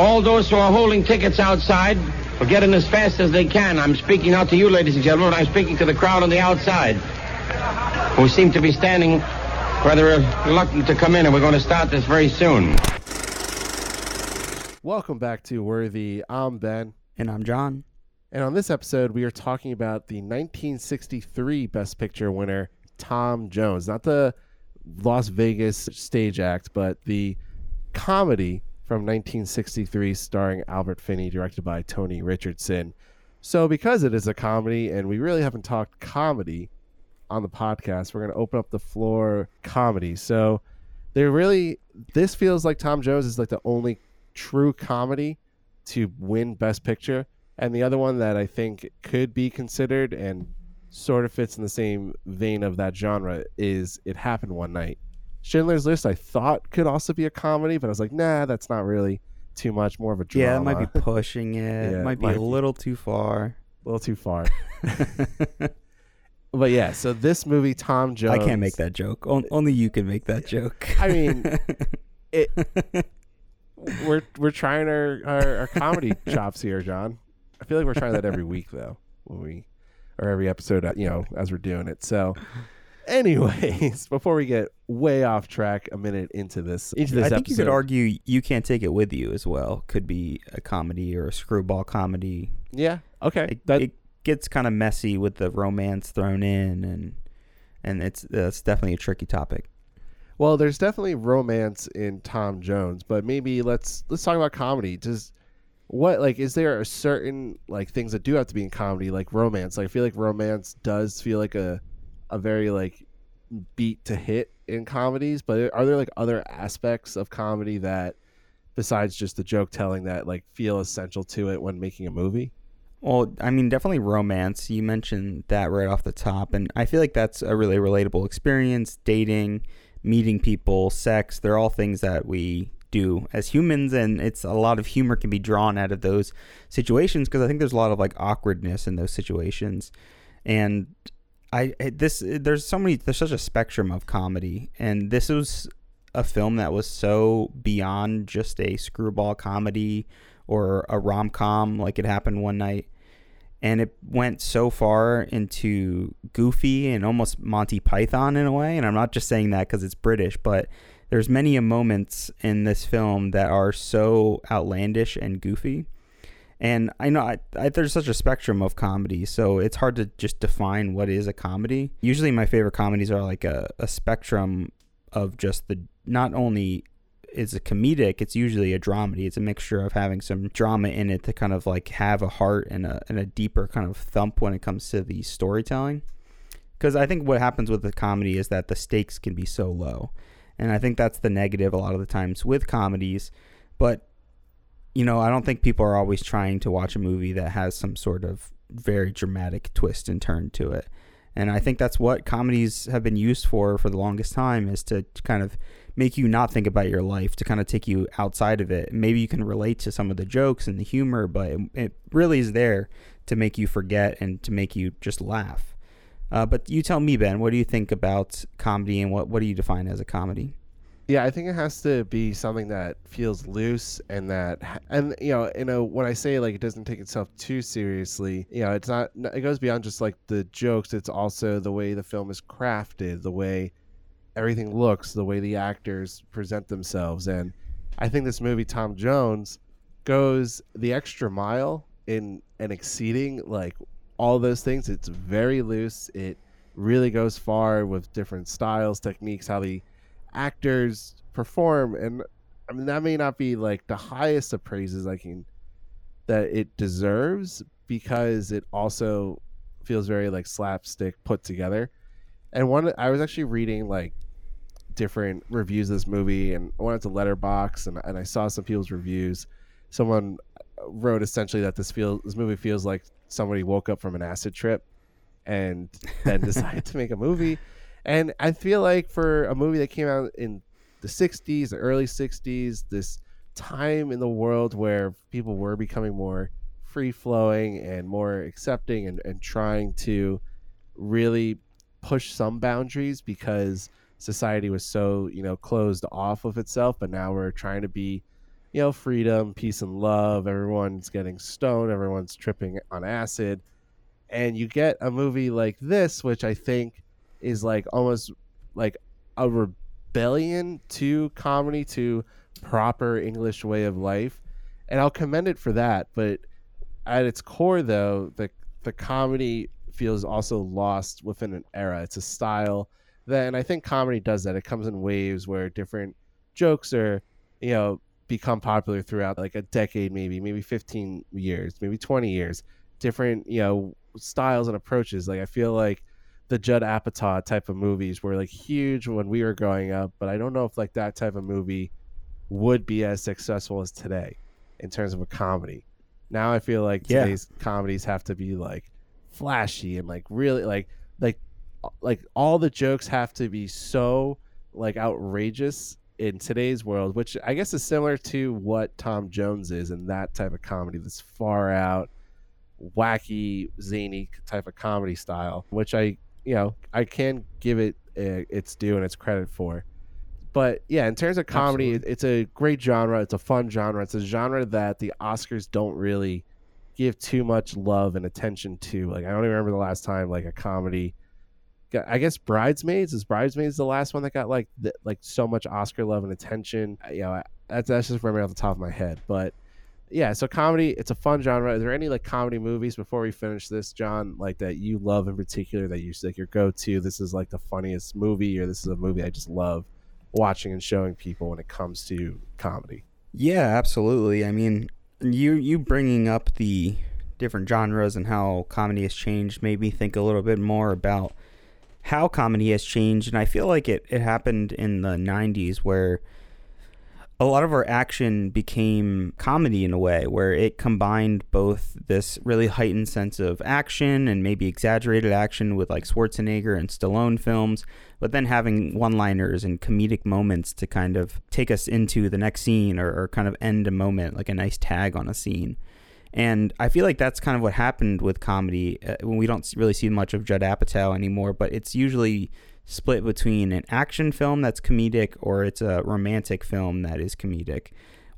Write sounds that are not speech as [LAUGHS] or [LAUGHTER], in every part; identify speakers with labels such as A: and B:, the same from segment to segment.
A: all those who are holding tickets outside will get in as fast as they can. I'm speaking out to you, ladies and gentlemen, I'm speaking to the crowd on the outside who seem to be standing rather reluctant to come in, and we're going to start this very soon.
B: Welcome back to Worthy. I'm Ben.
C: And I'm John.
B: And on this episode, we are talking about the 1963 Best Picture winner, Tom Jones. Not the Las Vegas stage act, but the comedy from 1963 starring Albert Finney, directed by Tony Richardson. So, because it is a comedy and we really haven't talked comedy on the podcast, we're going to open up the floor comedy. So, there really, this feels like Tom Jones is like the only true comedy to win Best Picture. And the other one that I think could be considered and sort of fits in the same vein of that genre is It Happened One Night. Schindler's List I thought could also be a comedy, but I was like, nah, that's not really too much. More of a drama.
C: Yeah, it might be pushing it. [LAUGHS]
B: Yeah,
C: it might be
B: might
C: a
B: be.
C: little too far.
B: a little too far. [LAUGHS] [LAUGHS] but yeah, so this movie, Tom Jones.
C: I can't make that joke. On- only you can make that joke.
B: I mean, it. We're we're trying our, our, our comedy chops here, John. I feel like we're trying that every week though, when we or every episode, uh, you know, as we're doing it. So, anyways, [LAUGHS] before we get way off track, a minute into this into this
C: I think
B: episode,
C: you could argue you can't take it with you as well. Could be a comedy or a screwball comedy.
B: yeah, okay,
C: It,
B: that
C: it gets kind of messy with the romance thrown in, and and it's that's definitely a tricky topic.
B: Well, there's definitely romance in Tom Jones, but maybe let's let's talk about comedy. Does what like is there a certain like things that do have to be in comedy like romance? Like, I feel like romance does feel like a a very like beat to hit in comedies, but are there like other aspects of comedy that besides just the joke telling that like feel essential to it when making a movie?
C: Well, I mean, definitely romance. You mentioned that right off the top, and I feel like that's a really relatable experience. Dating, meeting people, sex, they're all things that we do as humans, and it's a lot of humor can be drawn out of those situations because I think there's a lot of like awkwardness in those situations, and I this there's so many there's such a spectrum of comedy, and this was a film that was so beyond just a screwball comedy or a rom com like it happened one night. And it went so far into goofy and almost Monty Python in a way. And I'm not just saying that because it's British, but there's many moments in this film that are so outlandish and goofy. And I know I, I, there's such a spectrum of comedy, so it's hard to just define what is a comedy. Usually, my favorite comedies are like a, a spectrum of just the not only is a comedic, it's usually a dramedy. It's a mixture of having some drama in it to kind of like have a heart and a and a deeper kind of thump when it comes to the storytelling. Because I think what happens with the comedy is that the stakes can be so low, and I think that's the negative a lot of the times with comedies. But you know, I don't think people are always trying to watch a movie that has some sort of very dramatic twist and turn to it. And I think that's what comedies have been used for for the longest time is to kind of make you not think about your life, to kind of take you outside of it. Maybe you can relate to some of the jokes and the humor, but it, it really is there to make you forget and to make you just laugh. Uh, but you tell me, Ben, what do you think about comedy and what, what do you define as a comedy?
B: Yeah, I think it has to be something that feels loose and that, and you know, you know, when I say like it doesn't take itself too seriously, you know, it's not. It goes beyond just like the jokes. It's also the way the film is crafted, the way everything looks, the way the actors present themselves, and I think this movie, Tom Jones, goes the extra mile in and exceeding like all those things. It's very loose. It really goes far with different styles, techniques, how the actors perform and i mean that may not be like the highest of praises i can that it deserves because it also feels very like slapstick put together. And one i was actually reading like different reviews of this movie and i went to Letterboxd and, and i saw some people's reviews. Someone wrote essentially that this feels this movie feels like somebody woke up from an acid trip and then [LAUGHS] decided to make a movie and I feel like for a movie that came out in the 60s, the early 60s, this time in the world where people were becoming more free flowing and more accepting and, and trying to really push some boundaries because society was so, you know, closed off of itself. But now we're trying to be you know, freedom, peace, and love. Everyone's getting stoned, everyone's tripping on acid. And you get a movie like this, which I think is like almost like a rebellion to comedy, to proper English way of life. And I'll commend it for that. But at its core, though, the, the comedy feels also lost within an era. It's a style that, and I think comedy does that. It comes in waves where different jokes are, you know, become popular throughout like a decade, maybe, maybe 15 years, maybe 20 years. Different, you know, styles and approaches. Like I feel like the Judd Apatow type of movies were like huge when we were growing up, but I don't know if like that type of movie would be as successful as today in terms of a comedy. Now I feel like
C: Yeah.
B: today's comedies have to be like flashy and like really like like like all the jokes have to be so like outrageous in today's world, which I guess is similar to what Tom Jones is in that type of comedy, this far out, wacky, zany type of comedy style, which I, you know, I can give it uh, its due and its credit for. But yeah, in terms of comedy, it, it's a great genre. It's a fun genre. It's a genre that the Oscars don't really give too much love and attention to. Like I don't even remember the last time like a comedy. I guess Bridesmaids is Bridesmaids the last one that got like th- like so much Oscar love and attention. You know, I, that's that's just remembering off the top of my head. But yeah, so comedy, it's a fun genre. Are there any like comedy movies before we finish this, John, like that you love in particular that you like your go to? This is like the funniest movie, or this is a movie I just love watching and showing people when it comes to comedy.
C: Yeah, absolutely. I mean, you you bringing up the different genres and how comedy has changed made me think a little bit more about how comedy has changed, and I feel like it it happened in the '90s where a lot of our action became comedy in a way where it combined both this really heightened sense of action and maybe exaggerated action with like Schwarzenegger and Stallone films, but then having one liners and comedic moments to kind of take us into the next scene or, or kind of end a moment, like a nice tag on a scene. And I feel like that's kind of what happened with comedy uh, we don't really see much of Judd Apatow anymore, but it's usually split between an action film that's comedic or it's a romantic film that is comedic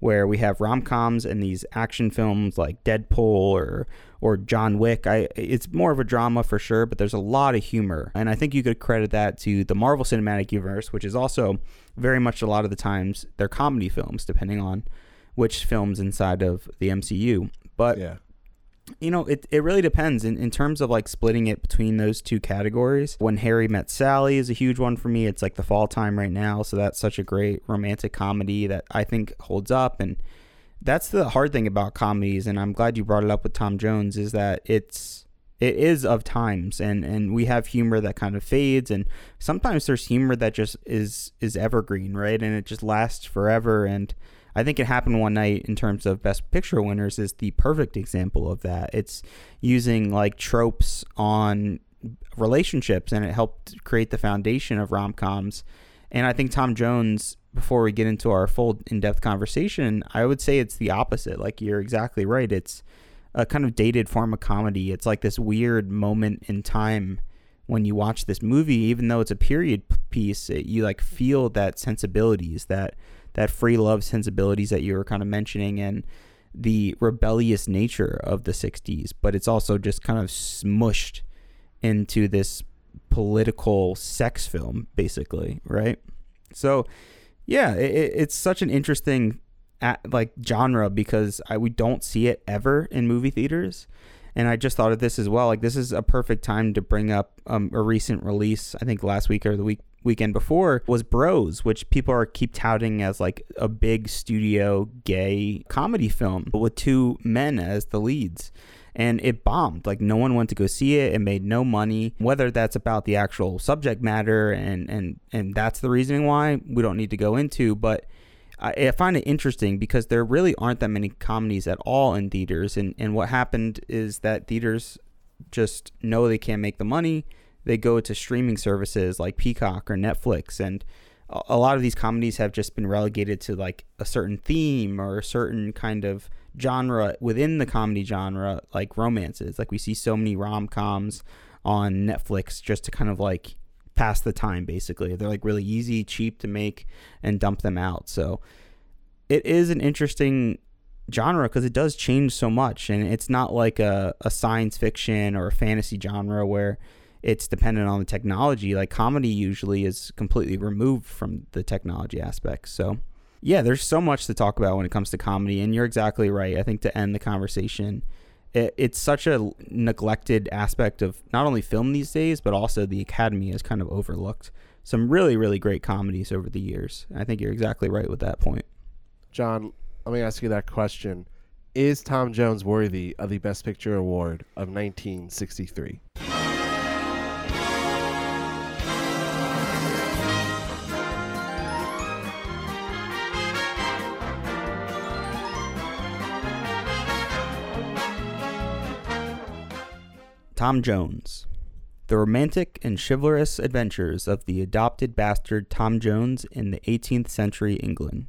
C: where we have rom-coms and these action films like Deadpool or or John Wick. I it's more of a drama for sure, but there's a lot of humor. And I think you could credit that to the Marvel Cinematic Universe, which is also very much a lot of the times they're comedy films depending on which films inside of the MCU. But
B: Yeah.
C: You know, it, it really depends in, in terms of like splitting it between those two categories. When Harry Met Sally is a huge one for me. It's like the fall time right now. So that's such a great romantic comedy that I think holds up. And that's the hard thing about comedies. And I'm glad you brought it up with Tom Jones is that it's, it is of times and, and we have humor that kind of fades and sometimes there's humor that just is, is evergreen, right? And it just lasts forever. And, I think it happened one night in terms of best picture winners is the perfect example of that. It's using like tropes on relationships and it helped create the foundation of rom-coms. And I think Tom Jones before we get into our full in-depth conversation, I would say it's the opposite. Like you're exactly right. It's a kind of dated form of comedy. It's like this weird moment in time when you watch this movie even though it's a period piece, it, you like feel that sensibilities that that free love sensibilities that you were kind of mentioning and the rebellious nature of the 60s, but it's also just kind of smushed into this political sex film, basically, right? So, yeah, it, it- it's such an interesting like genre because I, we don't see it ever in movie theaters. And I just thought of this as well. Like this is a perfect time to bring up um, a recent release. I think last week or the week weekend before was Bros, which people are keep touting as like a big studio gay comedy film but with two men as the leads. And it bombed. Like no one went to go see it. It made no money. Whether that's about the actual subject matter and and and that's the reasoning why we don't need to go into, but I, find it interesting because there really aren't that many comedies at all in theaters, and and what happened is that theaters just know they can't make the money. They go to streaming services like Peacock or Netflix, and a, lot of these comedies have just been relegated to like a certain theme or a certain kind of genre within the comedy genre, like romances. Like we see so many rom coms on Netflix just to kind of like pass the time basically they're like really easy cheap to make and dump them out so it is an interesting genre because it does change so much and it's not like a, a science fiction or a fantasy genre where it's dependent on the technology like comedy usually is completely removed from the technology aspect. so yeah there's so much to talk about when it comes to comedy and you're exactly right i think to end the conversation it, it's such a neglected aspect of not only film these days but also the academy has kind of overlooked some really really great comedies over the years i think you're exactly right with that point
B: John, let me ask you that question. Is Tom Jones worthy of the Best Picture award of 1963?
C: Tom Jones. The romantic and chivalrous adventures of the adopted bastard Tom Jones in the 18th century England.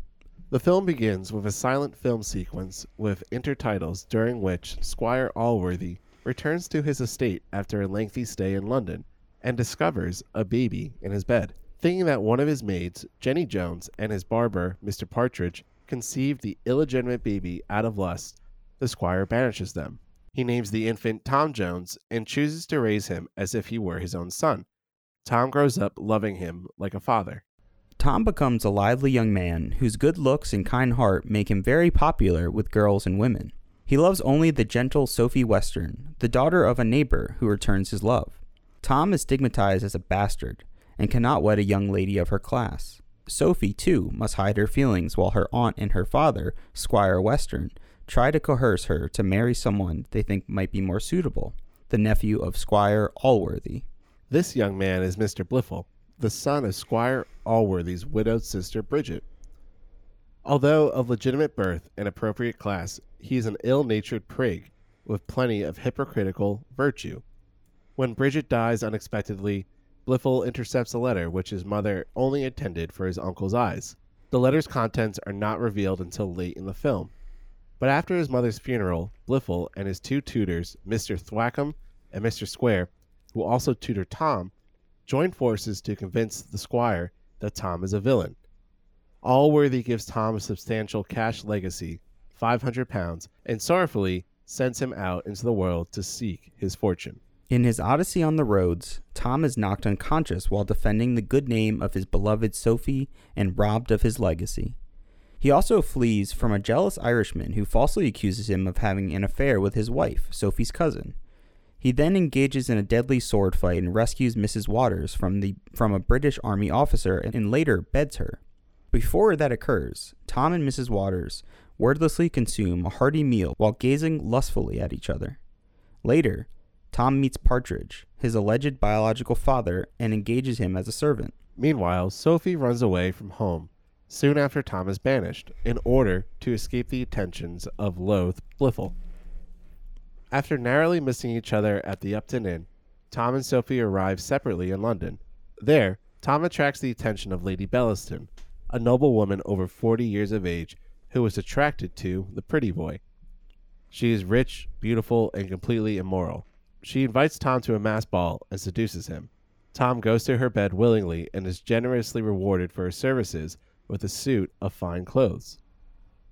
B: The film begins with a silent film sequence with intertitles during which Squire Allworthy returns to his estate after a lengthy stay in London and discovers a baby in his bed. Thinking that one of his maids, Jenny Jones, and his barber, Mr. Partridge, conceived the illegitimate baby out of lust, the squire banishes them. He names the infant Tom Jones and chooses to raise him as if he were his own son. Tom grows up loving him like a father.
C: Tom becomes a lively young man whose good looks and kind heart make him very popular with girls and women. He loves only the gentle Sophie Western, the daughter of a neighbor who returns his love. Tom is stigmatized as a bastard and cannot wed a young lady of her class. Sophie, too, must hide her feelings while her aunt and her father, Squire Western, try to coerce her to marry someone they think might be more suitable, the nephew of Squire Allworthy.
B: This young man is Mr. Blifil, the son of Squire Allworthy's widowed sister Bridget. Although of legitimate birth and appropriate class, he is an ill natured prig with plenty of hypocritical virtue. When Bridget dies unexpectedly, Blifil intercepts a letter which his mother only intended for his uncle's eyes. The letter's contents are not revealed until late in the film. But after his mother's funeral, Blifil and his two tutors, Mr. Thwackum and Mr. Square, who also tutor Tom, join forces to convince the squire that Tom is a villain. Allworthy gives Tom a substantial cash legacy, £500, and sorrowfully sends him out into the world to seek his fortune.
C: In his odyssey on the roads, Tom is knocked unconscious while defending the good name of his beloved Sophie and robbed of his legacy. He also flees from a jealous Irishman who falsely accuses him of having an affair with his wife, Sophie's cousin. He then engages in a deadly sword fight and rescues Mrs. Waters from the from a British Army officer and later beds her. Before that occurs, Tom and Mrs. Waters wordlessly consume a hearty meal while gazing lustfully at each other. Later, Tom meets Partridge, his alleged biological father, and engages him as a servant.
B: Meanwhile, Sophie runs away from home soon after Tom is banished in order to escape the attentions of loath Blifil. After narrowly missing each other at the Upton Inn, Tom and Sophie arrive separately in London. There, Tom attracts the attention of Lady Bellaston, a noble woman over 40 years of age who is attracted to the pretty boy. She is rich, beautiful, and completely immoral. She invites Tom to a mass ball and seduces him. Tom goes to her bed willingly and is generously rewarded for her services with a suit of fine clothes.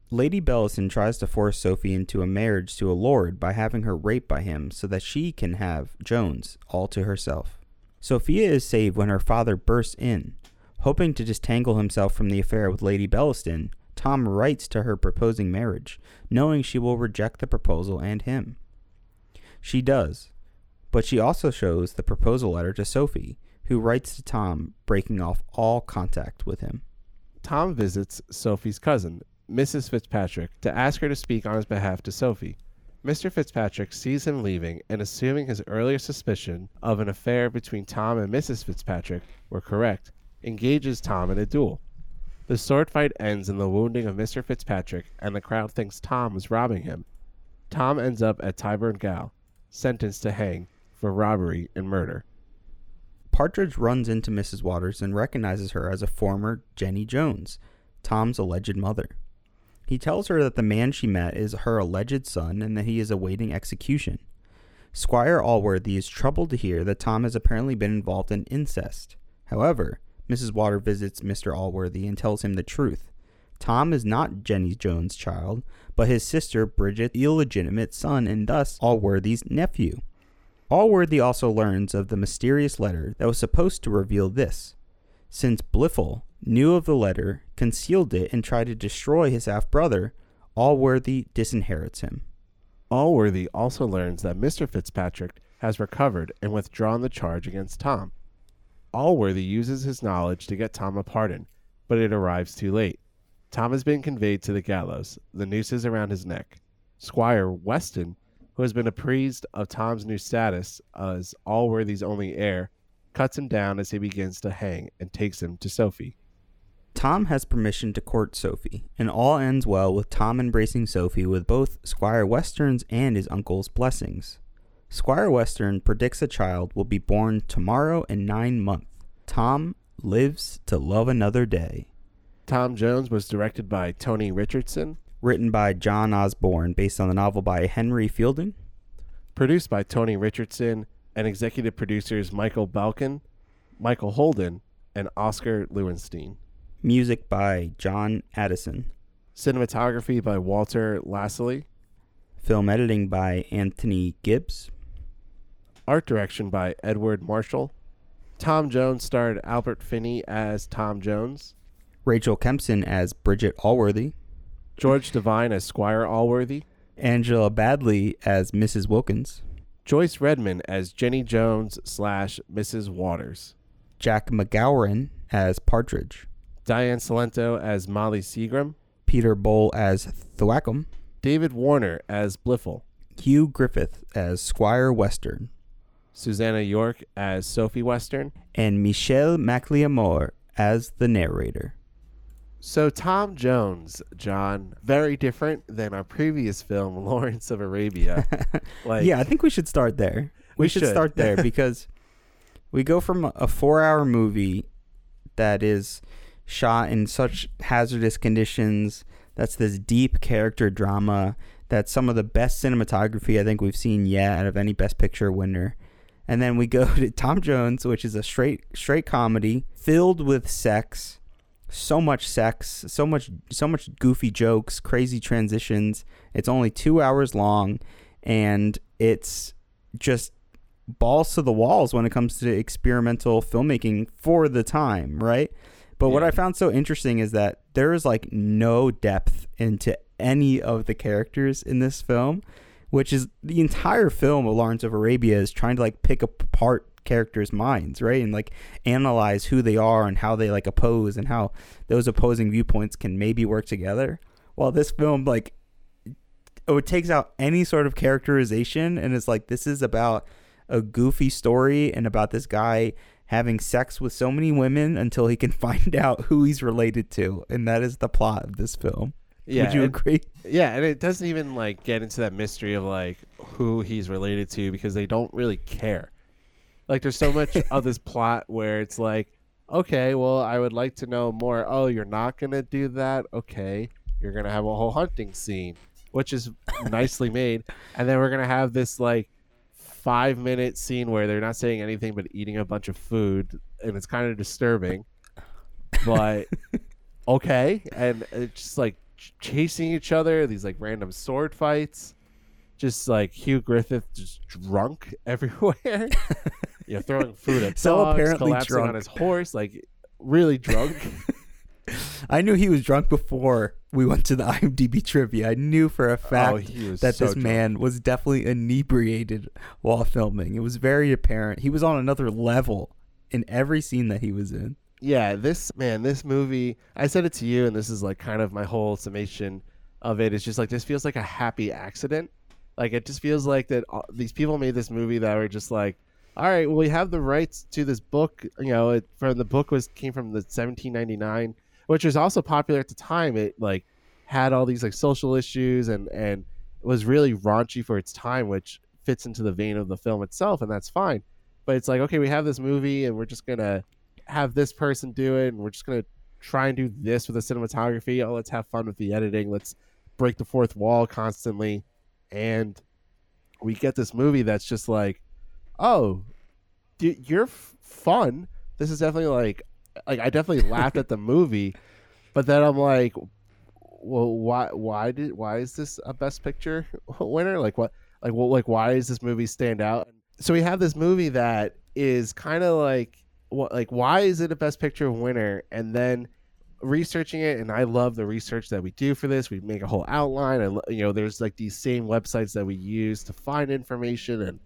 C: Lady Bellaston tries to force Sophie into a marriage to a lord by having her raped by him so that she can have Jones all to herself. Sophia is saved when her father bursts in. Hoping to disentangle himself from the affair with Lady Bellaston, Tom writes to her proposing marriage, knowing she will reject the proposal and him. She does, but she also shows the proposal letter to Sophie, who writes to Tom, breaking off all contact with him.
B: Tom visits Sophie's cousin, Mrs. Fitzpatrick, to ask her to speak on his behalf to Sophie. Mr. Fitzpatrick sees him leaving and, assuming his earlier suspicion of an affair between Tom and Mrs. Fitzpatrick were correct, engages Tom in a duel. The sword fight ends in the wounding of Mr. Fitzpatrick, and the crowd thinks Tom was robbing him. Tom ends up at Tyburn Gaol, sentenced to hang for robbery and murder.
C: Partridge runs into Mrs. Waters and recognizes her as a former Jenny Jones, Tom's alleged mother. He tells her that the man she met is her alleged son and that he is awaiting execution. Squire Allworthy is troubled to hear that Tom has apparently been involved in incest. However, Mrs. Water visits Mr. Allworthy and tells him the truth. Tom is not Jenny Jones' child, but his sister Bridget's illegitimate son and thus Allworthy's nephew. Allworthy also learns of the mysterious letter that was supposed to reveal this. Since Blifil knew of the letter, concealed it, and tried to destroy his half brother, Allworthy disinherits him.
B: Allworthy also learns that Mr. Fitzpatrick has recovered and withdrawn the charge against Tom. Allworthy uses his knowledge to get Tom a pardon, but it arrives too late. Tom has been conveyed to the gallows, the noose is around his neck. Squire Western, who has been apprised of Tom's new status as Allworthy's only heir, cuts him down as he begins to hang and takes him to Sophie.
C: Tom has permission to court Sophie, and all ends well with Tom embracing Sophie with both Squire Western's and his uncle's blessings. Squire Western predicts a child will be born tomorrow in nine months. Tom lives to love another day.
B: Tom Jones was directed by Tony Richardson,
C: Written by John Osborne, based on the novel by Henry Fielding.
B: produced by Tony Richardson, and executive producers Michael Balcon, Michael Holden, and Oscar Lewenstein.
C: Music by John Addison.
B: Cinematography by Walter Lassally.
C: Film editing by Antony Gibbs.
B: Art direction by Edward Marshall. Tom Jones starred Albert Finney as Tom Jones.
C: Rachel Kempson as Bridget Allworthy.
B: George Devine as Squire Allworthy.
C: Angela Baddeley as Mrs. Wilkins.
B: Joyce Redman as Jenny Jones slash Mrs. Waters.
C: Jack MacGowran as Partridge.
B: Diane Cilento as Molly Seagrim.
C: Peter Bull as Thwackum.
B: David Warner as Blifil,
C: Hugh Griffith as Squire Western.
B: Susannah York as Sophie Western.
C: And Michelle Mac Liammóir as the narrator.
B: So Tom Jones, John, very different than our previous film, [LAUGHS] Lawrence of Arabia. [LAUGHS] Like,
C: yeah, I think we should start there. We,
B: We
C: should,
B: should.
C: start there [LAUGHS] because we go from a- a four hour movie that is shot in such hazardous conditions. That's this deep character drama. That's some of the best cinematography I think we've seen yet out of any Best Picture winner. And then we go to Tom Jones, which is a straight straight comedy filled with sex, so much sex, so much so much goofy jokes, crazy transitions. It's only 2 hours long and it's just balls to the walls when it comes to experimental filmmaking for the time, right? But what I found so interesting is that there is like no depth into any of the characters in this film, which is the entire film of Lawrence of Arabia is trying to like pick apart characters' minds, right? And like analyze who they are and how they like oppose and how those opposing viewpoints can maybe work together. While this film like oh, it takes out any sort of characterization and it's like this is about a goofy story and about this guy having sex with so many women until he can [LAUGHS] find out who he's related to and that is the plot of this film
B: yeah,
C: would you
B: and-
C: agree
B: Yeah, and it doesn't even like get into that mystery of like who he's related to because they don't really care. Like there's so much of this plot where it's like, okay, well, I would like to know more. Oh, you're not gonna do that? Okay, you're gonna have a whole hunting scene, which is nicely [LAUGHS] made, and then we're gonna have this like five minute scene where they're not saying anything but eating a bunch of food, and it's kind of disturbing, but [LAUGHS] okay, and it's just like ch- chasing each other, these like random sword fights, just like Hugh Griffith just drunk [LAUGHS] everywhere, you know, throwing food at [LAUGHS]
C: So
B: dogs,
C: apparently
B: collapsing on his horse, like really drunk. [LAUGHS]
C: i knew he was drunk before we went to the [LAUGHS] imdb trivia i knew for a
B: oh, fact oh,
C: that
B: so
C: this
B: drunk.
C: man was definitely inebriated while filming it was very apparent he was on another level in every scene that he was in
B: yeah, this man, this movie, I said it to you, and this is like kind of my whole summation of it. It's just like this feels like a happy accident. Like it just feels like that all, these people made this movie that were just like, all right, well, we have the rights to this book. You know, it from the book was came from the 1799, which was also popular at the time. It like had all these like social issues and and was really raunchy for its time, which fits into the vein of the film itself, and that's fine. But it's like, okay, we have this movie, and we're just gonna have this person do it, and we're just gonna try and do this with the cinematography. Oh, let's have fun with the editing. Let's break the fourth wall constantly, and we get this movie that's just like, oh, you're f- fun. This is definitely like, like I definitely [LAUGHS] laughed at the movie, but then I'm like, well, why why did why is this a Best Picture [LAUGHS] winner? Like what like what like why does this movie stand out? So we have this movie that is kind of like what like why is it a Best Picture winner? And then researching it, and I love the research that we do for this. We make a whole outline. I lo- you know there's like these same websites that we use to find information and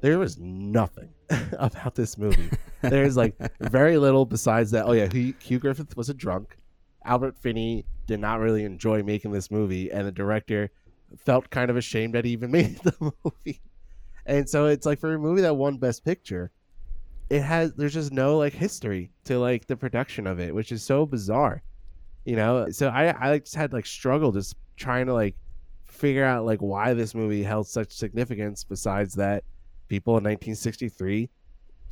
B: there was nothing [LAUGHS] about this movie. There's like very little besides that. Oh yeah, Hugh, Hugh Griffith was a drunk. Albert Finney did not really enjoy making this movie, and the director felt kind of ashamed that he even [LAUGHS] made the movie. And so it's like for a movie that won Best Picture, it has there's just no like history to like the production of it, which is so bizarre. You know, so I I just had like struggle just trying to like figure out like why this movie held such significance besides that people in 1963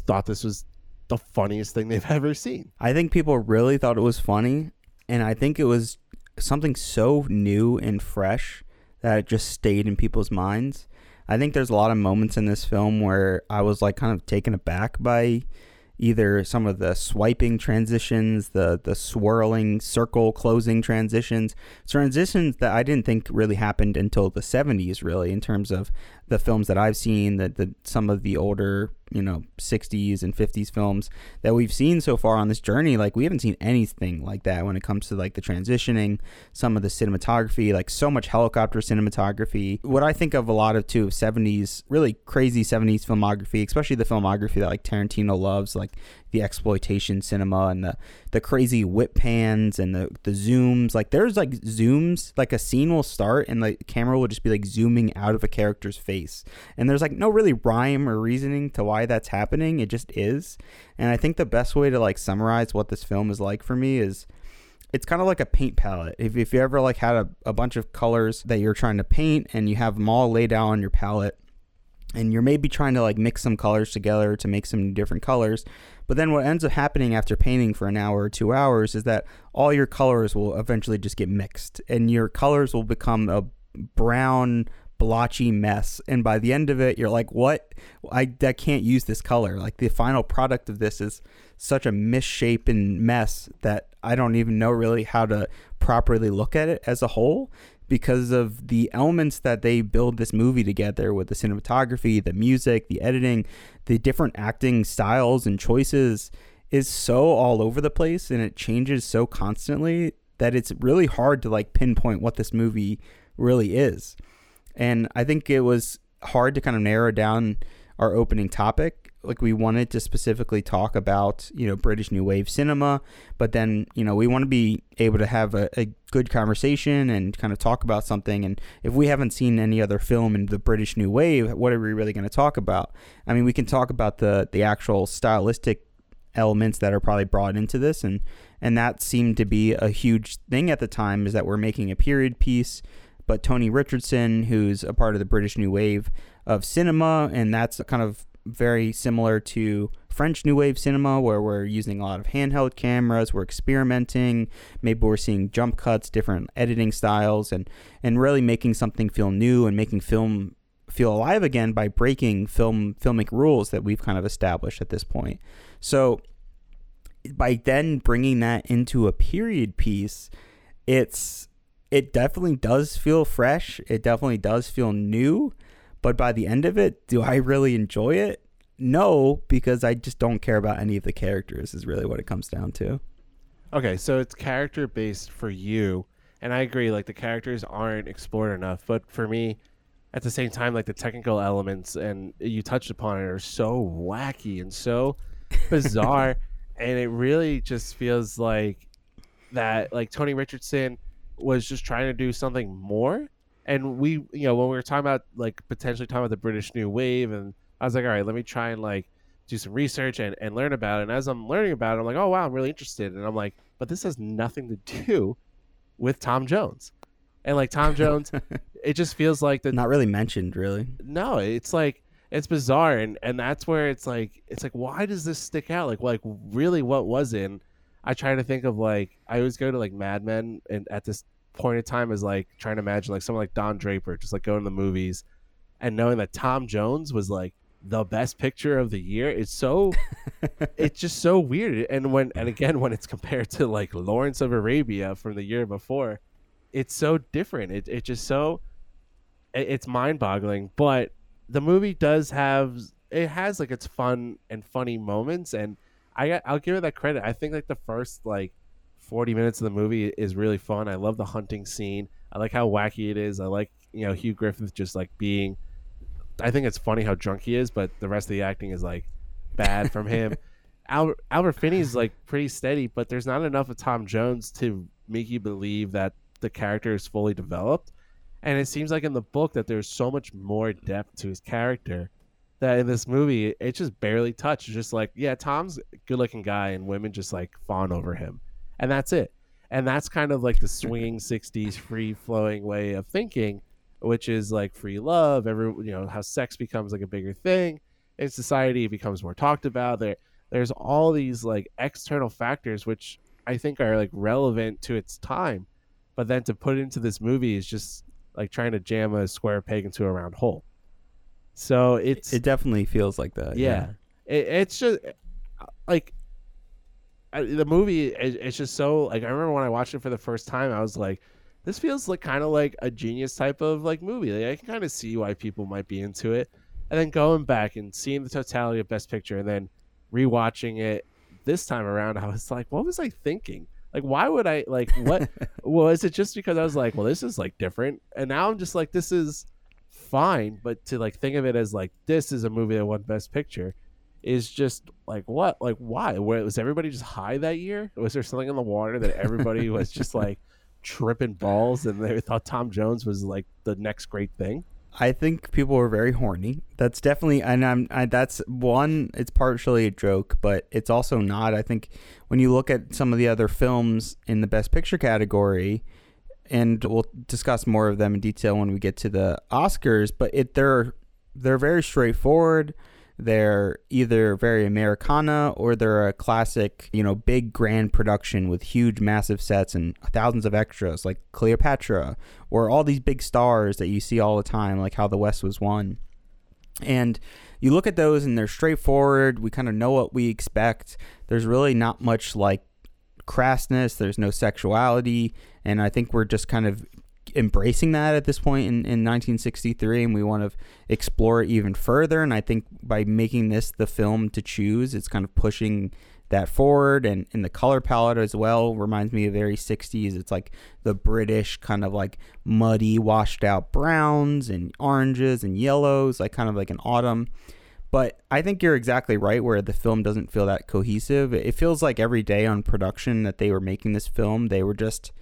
B: thought this was the funniest thing they've [LAUGHS] ever seen.
C: I think people really thought it was funny, and I think it was something so new and fresh that it just stayed in people's minds. I think there's a lot of moments in this film where I was like kind of taken aback by either some of the swiping transitions, the the swirling circle closing transitions, transitions that I didn't think really happened until the 70s really in terms of the films that I've seen that the some of the older you know 60s and 50s films that we've seen so far on this journey like we haven't seen anything like that when it comes to like the transitioning some of the cinematography like so much helicopter cinematography. What i think of a lot of too of 70s really crazy 70s filmography especially the filmography that like tarantino loves like the exploitation cinema and the the crazy whip pans and the the zooms. Like there's like zooms. Like a scene will start and the camera will just be like zooming out of a character's face. And there's like no really rhyme or reasoning to why that's happening. It just is. And i think the best way to like summarize what this film is like for me is it's kind of like a paint palette. If, if you ever like had a, a bunch of colors that you're trying to paint and you have them all laid out on your palette and you're maybe trying to like mix some colors together to make some different colors, but then what ends up happening after painting for an hour or two hours is that all your colors will eventually just get mixed. And your colors will become a brown blotchy mess. And by the end of it you're like what? I, I can't use this color. Like the final product of this is such a misshapen mess that i don't even know really how to properly look at it as a whole because of the elements that they build this movie together with the cinematography, the music, the editing, the different acting styles and choices is so all over the place and it changes so constantly that it's really hard to like pinpoint what this movie really is. And I think it was hard to kind of narrow down our opening topic like we wanted to specifically talk about you know British New Wave cinema, but then you know we want to be able to have a, a, good conversation and kind of talk about something. And if we haven't seen any other film in the British New Wave, what are we really going to talk about? I mean, we can talk about the the actual stylistic elements that are probably brought into this, and and that seemed to be a huge thing at the time is that we're making a period piece. But Tony Richardson, who's a part of the British New Wave of cinema, and that's kind of very similar to French New Wave cinema, where we're using a lot of handheld cameras, we're experimenting, maybe we're seeing jump cuts, different editing styles, and and really making something feel new and making film feel alive again by breaking film filmic rules that we've kind of established at this point. So by then bringing that into a period piece, it's it definitely does feel fresh. It definitely does feel new but by the end of it, do I really enjoy it? No, because I just don't care about any of the characters, is really what it comes down to.
B: Okay, so it's character based for you. And I agree, like the characters aren't explored enough. But for me, at the same time, like the technical elements and you touched upon it are so wacky and so [LAUGHS] bizarre. and it really just feels like that, like Tony Richardson was just trying to do something more and we you know when we were talking about like potentially talking about the british new wave and i was like all right let me try and like do some research and, and learn about it. And as i'm learning about it i'm like oh wow i'm really interested. And i'm like but this has nothing to [LAUGHS] do with tom jones. And like tom jones [LAUGHS] it just feels like the
C: not really mentioned really.
B: No it's like it's bizarre and and that's where it's like it's like why does this stick out? Like like really what was in i try to think of like i always go to like mad men and at this point in time is like trying to imagine like someone like Don Draper just like going to the movies and knowing that Tom Jones was like the best picture of the year. It's so [LAUGHS] it's just so weird. And when and again when it's compared to like Lawrence of Arabia from the year before, it's so different. It it just so it, it's mind boggling. But the movie does have it has like its fun and funny moments, and I I'll give it that credit. I think like the first like forty minutes of the movie is really fun. I love the hunting scene. I like how wacky it is. I like you know Hugh Griffith just like being. I think it's funny how drunk he is, but the rest of the acting is like bad from him. [LAUGHS] Albert, Albert Finney is like pretty steady, but there's not enough of Tom Jones to make you believe that the character is fully developed. And it seems like in the book that there's so much more depth to his character that in this movie it just barely touched. It's just like, yeah, Tom's a good looking guy and women just like fawn over him. And that's it. And that's kind of like the swinging [LAUGHS] 60s free flowing way of thinking, which is like free love, every you know, how sex becomes like a bigger thing in society, it becomes more talked about. There there's all these like external factors which I think are like relevant to its time. But then to put into this movie is just like trying to jam a square peg into a round hole. So it's
C: it definitely feels like that.
B: yeah, It, it's just like I, the movie. It, it's just so like I remember when I watched it for the first time, I was like, this feels like kind of like a genius type of like movie. Like, I can kind of see why people might be into it, and then going back and seeing the totality of Best Picture, and then rewatching it this time around, I was like, what was I thinking? Like, why would I like what? [LAUGHS] was it just because I was like, well, this is like different, and now I'm just like, this is fine, but to like think of it as like this is a movie that won Best Picture is just like what? Like why? Where was everybody just high that year? Was there something in the water that everybody [LAUGHS] was just like tripping balls and they thought Tom Jones was like the next great thing?
C: I think people were very horny. That's definitely, and I'm, I, that's one. It's partially a joke, but it's also not. I think when you look at some of the other films in the Best Picture category, and we'll discuss more of them in detail when we get to the Oscars. But it they're they're very straightforward. They're either very Americana or they're a classic, you know, big grand production with huge, massive sets and thousands of extras, like Cleopatra, or all these big stars that you see all the time, like how the West was won. And you look at those and they're straightforward. We kind of know what we expect. There's really not much like crassness, there's no sexuality, and I think we're just kind of embracing that at this point in, in 1963 and we want to explore it even further. And i think by making this the film to choose it's kind of pushing that forward. And, and the color palette as well reminds me of very 60s it's like the british kind of like muddy washed out browns and oranges and yellows like kind of like an autumn. But I think you're exactly right where the film doesn't feel that cohesive. It feels like every day on production that they were making this film, they were just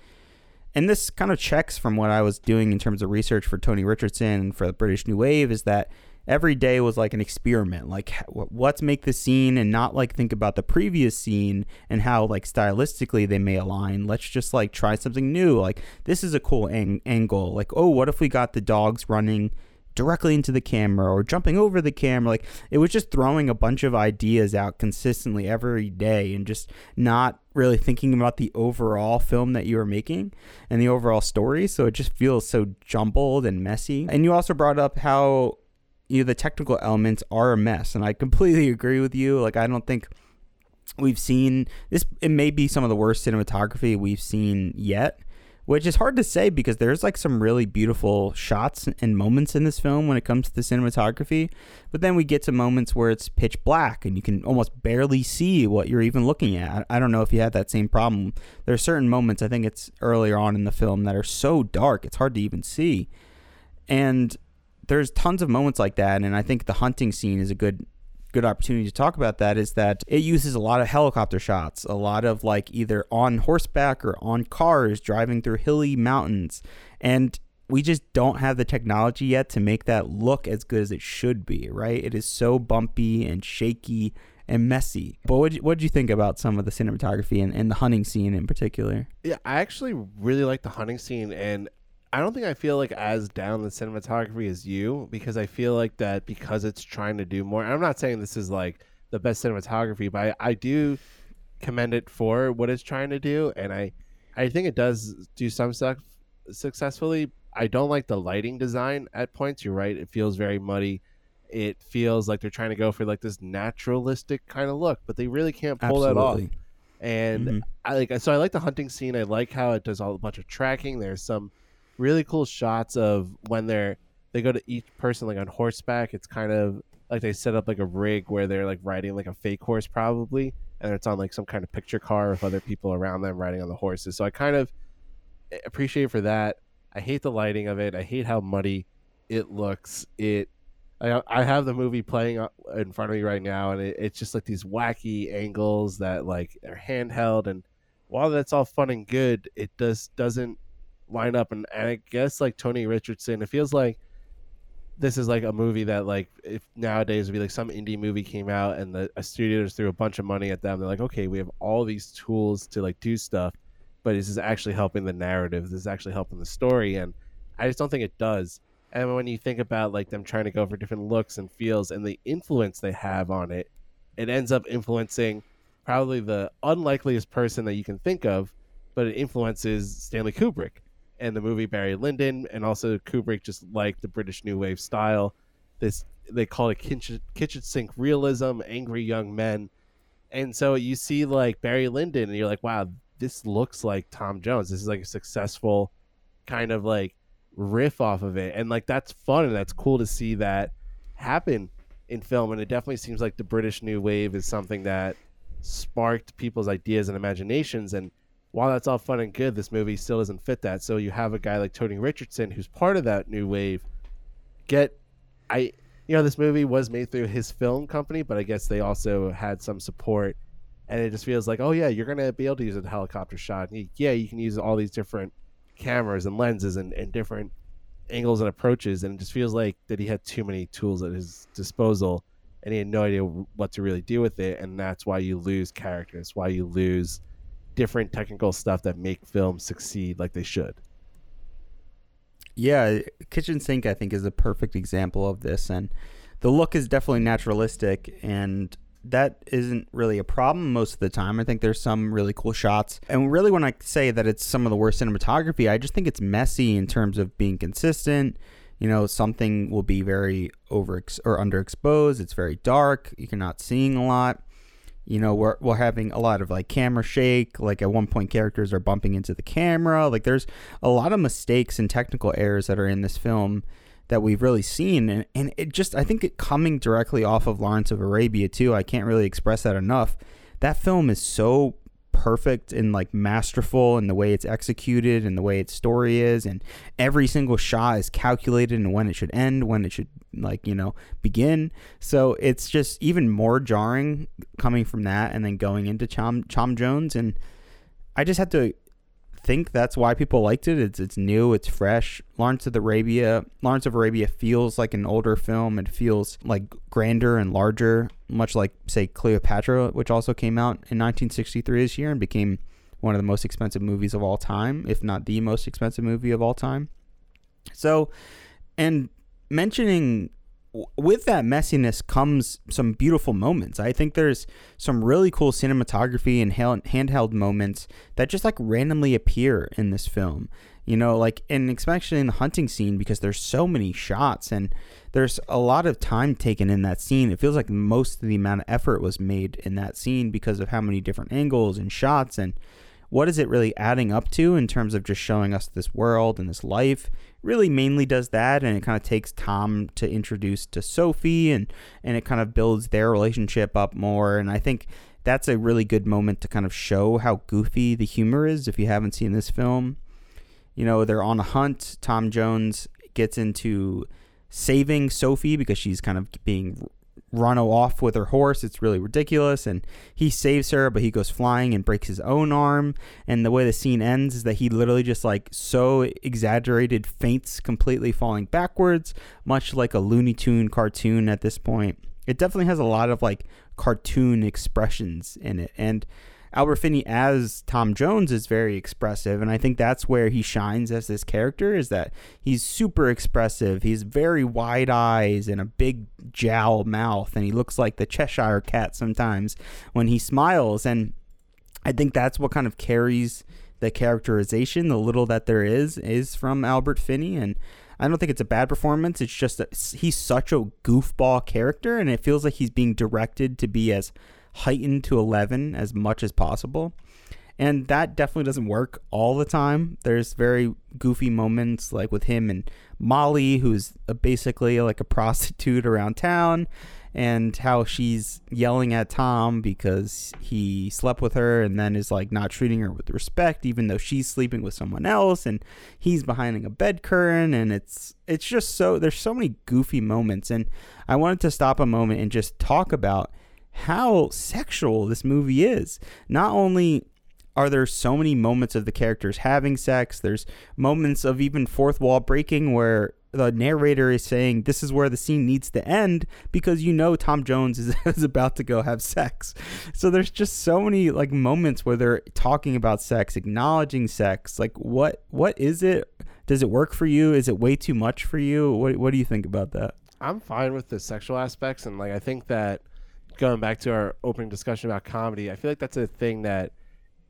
C: and this kind of checks from what I was doing in terms of research for Tony Richardson for the British New Wave is that every day was like an experiment like let's make the scene and not like think about the previous scene and how like stylistically they may align. Let's just like try something new. Like this is a cool ang- angle. Like oh what if we got the dogs running directly into the camera or jumping over the camera. Like it was just throwing a bunch of ideas out consistently every day and just not really thinking about the overall film that you were making and the overall story. So it just feels so jumbled and messy. And you also brought up how you know, the technical elements are a mess. And I completely [LAUGHS] agree with you. Like I don't think we've seen this it may be some of the worst cinematography we've seen yet which is hard to say because there's like some really beautiful shots and moments in this film when it comes to the cinematography. But then we get to moments where it's pitch black and you can almost barely see what you're even looking at. I don't know if you had that same problem. There are certain moments, I think it's earlier on in the film, that are so dark it's hard to even see. And there's tons of moments like that. And I think the hunting scene is a good good opportunity to talk about that is that it uses a lot of helicopter shots, a lot of like either on horseback or on cars driving through hilly mountains. And we just don't have the technology yet to make that look as good as it should be, right? It is so bumpy and shaky and messy. But what did you think about some of the cinematography and, and the hunting scene in particular?
B: Yeah, I actually really like the hunting scene, and I don't think I feel like as down the cinematography as you because I feel like that because it's trying to do more. I'm not saying this is like the best cinematography, but I, I do commend it for what it's trying to do, and I I think it does do some stuff successfully. I don't like the lighting design at points. You're right; it feels very muddy. It feels like they're trying to go for like this naturalistic kind of look, but they really can't pull Absolutely. that off. And
C: Mhm.
B: I like so I like the hunting scene. I like how it does all a bunch of tracking. There's some really cool shots of when they're they go to each person like on horseback. It's kind of like they set up like a rig where they're like riding like a fake horse probably, and it's on like some kind of picture car with other people around them riding on the horses. So I kind of eh, appreciate for that. I hate the lighting of it. I hate how muddy it looks. It I, I have the movie playing in front of me right now, and it, it's just like these wacky angles that like are handheld. And while that's all fun and good, it does doesn't line up. And, and I guess like Tony Richardson, it feels like this is like a movie that like if nowadays would be like some indie movie came out and the a studio just threw a bunch of money at them. They're like, okay, we have all these tools to like do stuff, but this is actually helping the narrative. This is actually helping the story, and I just don't think it does. And when you think about like them trying to go for different looks and feels and the influence they have on it, it ends up influencing probably the unlikeliest person that you can think of, but it influences Stanley Kubrick and the movie Barry Lyndon, and also Kubrick just liked the British New Wave style. This they call it kitchen, kitchen sink realism, angry young men, and so you see like Barry Lyndon, and you're like, wow, this looks like Tom Jones. This is like a successful kind of like riff off of it, and like that's fun and that's cool to see that happen in film. And it definitely seems like the British New Wave is something that sparked people's ideas and imaginations and while that's all fun and good, this movie still doesn't fit that. So you have a guy like Tony Richardson, who's part of that new wave, get I you know this movie was made through his film company, but I guess they also had some support, and it just feels like oh yeah, you're gonna be able to use a helicopter shot. Yeah, you can use all these different cameras and lenses and, and different angles and approaches, and it just feels like that he had too many tools at his disposal, and he had no idea what to really do with it, and that's why you lose characters, why you lose different technical stuff that make films succeed like they should.
C: Yeah, Kitchen Sink I think is a perfect example of this and the look is definitely naturalistic and that isn't really a problem most of the time. I think there's some really cool shots. And really when I say that it's some of the worst cinematography, I just think it's messy in terms of being consistent. You know, something will be very over or underexposed. It's very dark. You're not seeing a lot you know we're, we're having a lot of like camera shake like at one point characters are bumping into the camera like there's a lot of mistakes and technical errors that are in this film that we've really seen and, and it just i think it coming directly off of lawrence of arabia too i can't really express that enough. That film is so perfect and like masterful in the way it's executed and the way its story is and every single shot is calculated and when it should end when it should like you know begin. So it's just even more jarring coming from that and then going into Chom Chom Jones and I just had to think that's why people liked it. It's it's new it's fresh. Lawrence of Arabia Lawrence of Arabia feels like an older film. It feels like grander and larger much like say Cleopatra which also came out in 1963 this year and became one of the most expensive movies of all time if not the most expensive movie of all time. So and mentioning with that messiness comes some beautiful moments. I think there's some really cool cinematography and handheld moments that just like randomly appear in this film. You know, like and especially in the hunting scene because there's so many shots and there's a lot of time taken in that scene. It feels like most of the amount of effort was made in that scene because of how many different angles and shots and what is it really adding up to in terms of just showing us this world and this life? Really mainly does that and it kind of takes tom to introduce to sophie and and it kind of builds their relationship up more and i think that's a really good moment to kind of show how goofy the humor is if you haven't seen this film. You know they're on a hunt. Tom jones gets into saving sophie because she's kind of being run off with her horse. It's really ridiculous. And he saves her, but he goes flying and breaks his own arm. And the way the scene ends is that he literally just like so exaggerated faints completely falling backwards, much like a Looney Tune cartoon at this point. It definitely has a lot of like cartoon expressions in it. And Albert Finney as Tom Jones is very expressive, and I think that's where he shines as this character. Is that he's super expressive. He's very wide eyes and a big jowl mouth, and he looks like the Cheshire Cat sometimes when he smiles. And I think that's what kind of carries the characterization, the little that there is, is from Albert Finney, and. I don't think it's a bad performance. It's just that he's such a goofball character, and it feels like he's being directed to be as heightened to 11 as much as possible. And that definitely doesn't work all the time. There's very goofy moments like with him and Molly, who's basically like a [LAUGHS] prostitute around town, and how she's yelling at Tom because he slept with her and then is like not treating her with respect even though she's sleeping with someone else and he's behind a bed curtain and it's it's just so there's so many goofy moments and I wanted to stop a moment and just talk about how sexual this movie is. Not only are there so many moments of the characters having sex, there's moments of even fourth wall breaking where the narrator is saying this is where the scene needs to end because you know Tom Jones is, [LAUGHS] is about to go have sex. So there's just so many like moments where they're talking about sex, acknowledging sex. Like what what is it? Does it work for you? Is it way too much for you? What what do you think about that?
B: I'm fine with the sexual aspects and like I think that going back to our opening discussion about comedy, I feel like that's a thing that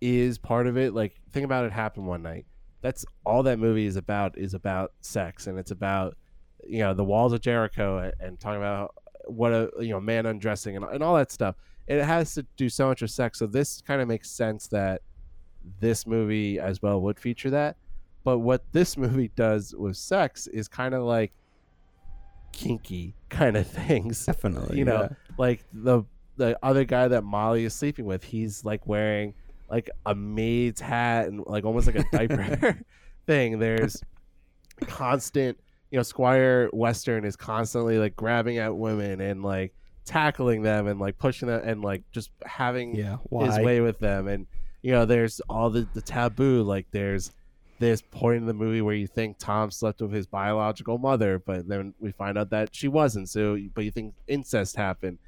B: is part of it. Like think about it happen one night that's all that movie is about is about sex and it's about you know the walls of Jericho and, and talking about what a you know man undressing and, and all that stuff. It has to do so much with sex, so this kind of makes sense that this movie as well would feature that. But what this [LAUGHS] movie does with sex is kind of like kinky kind of things.
C: Definitely,
B: you know,
C: yeah.
B: Like the the other guy that Molly is sleeping with, he's like wearing like a maid's hat and like almost like a diaper [LAUGHS] [LAUGHS] thing. There's constant, you know, Squire Western is constantly like grabbing at women and like tackling them and like pushing them and like just having
C: Yeah,
B: his way with them. And you know, there's all the the taboo. Like there's this point in the movie where you think Tom slept with his biological mother, but then we find out that she wasn't. So, but you think incest happened.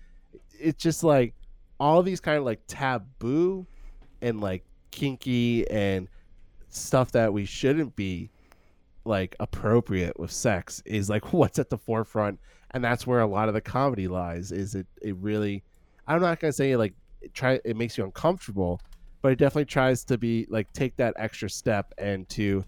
B: It's just like all these kind of like taboo and like kinky and stuff that we shouldn't be like appropriate with sex is like [LAUGHS] what's at the forefront. And that's where a lot of the comedy lies is it it really i'm not gonna say like it try it makes you uncomfortable but it definitely tries to be like take that extra step and to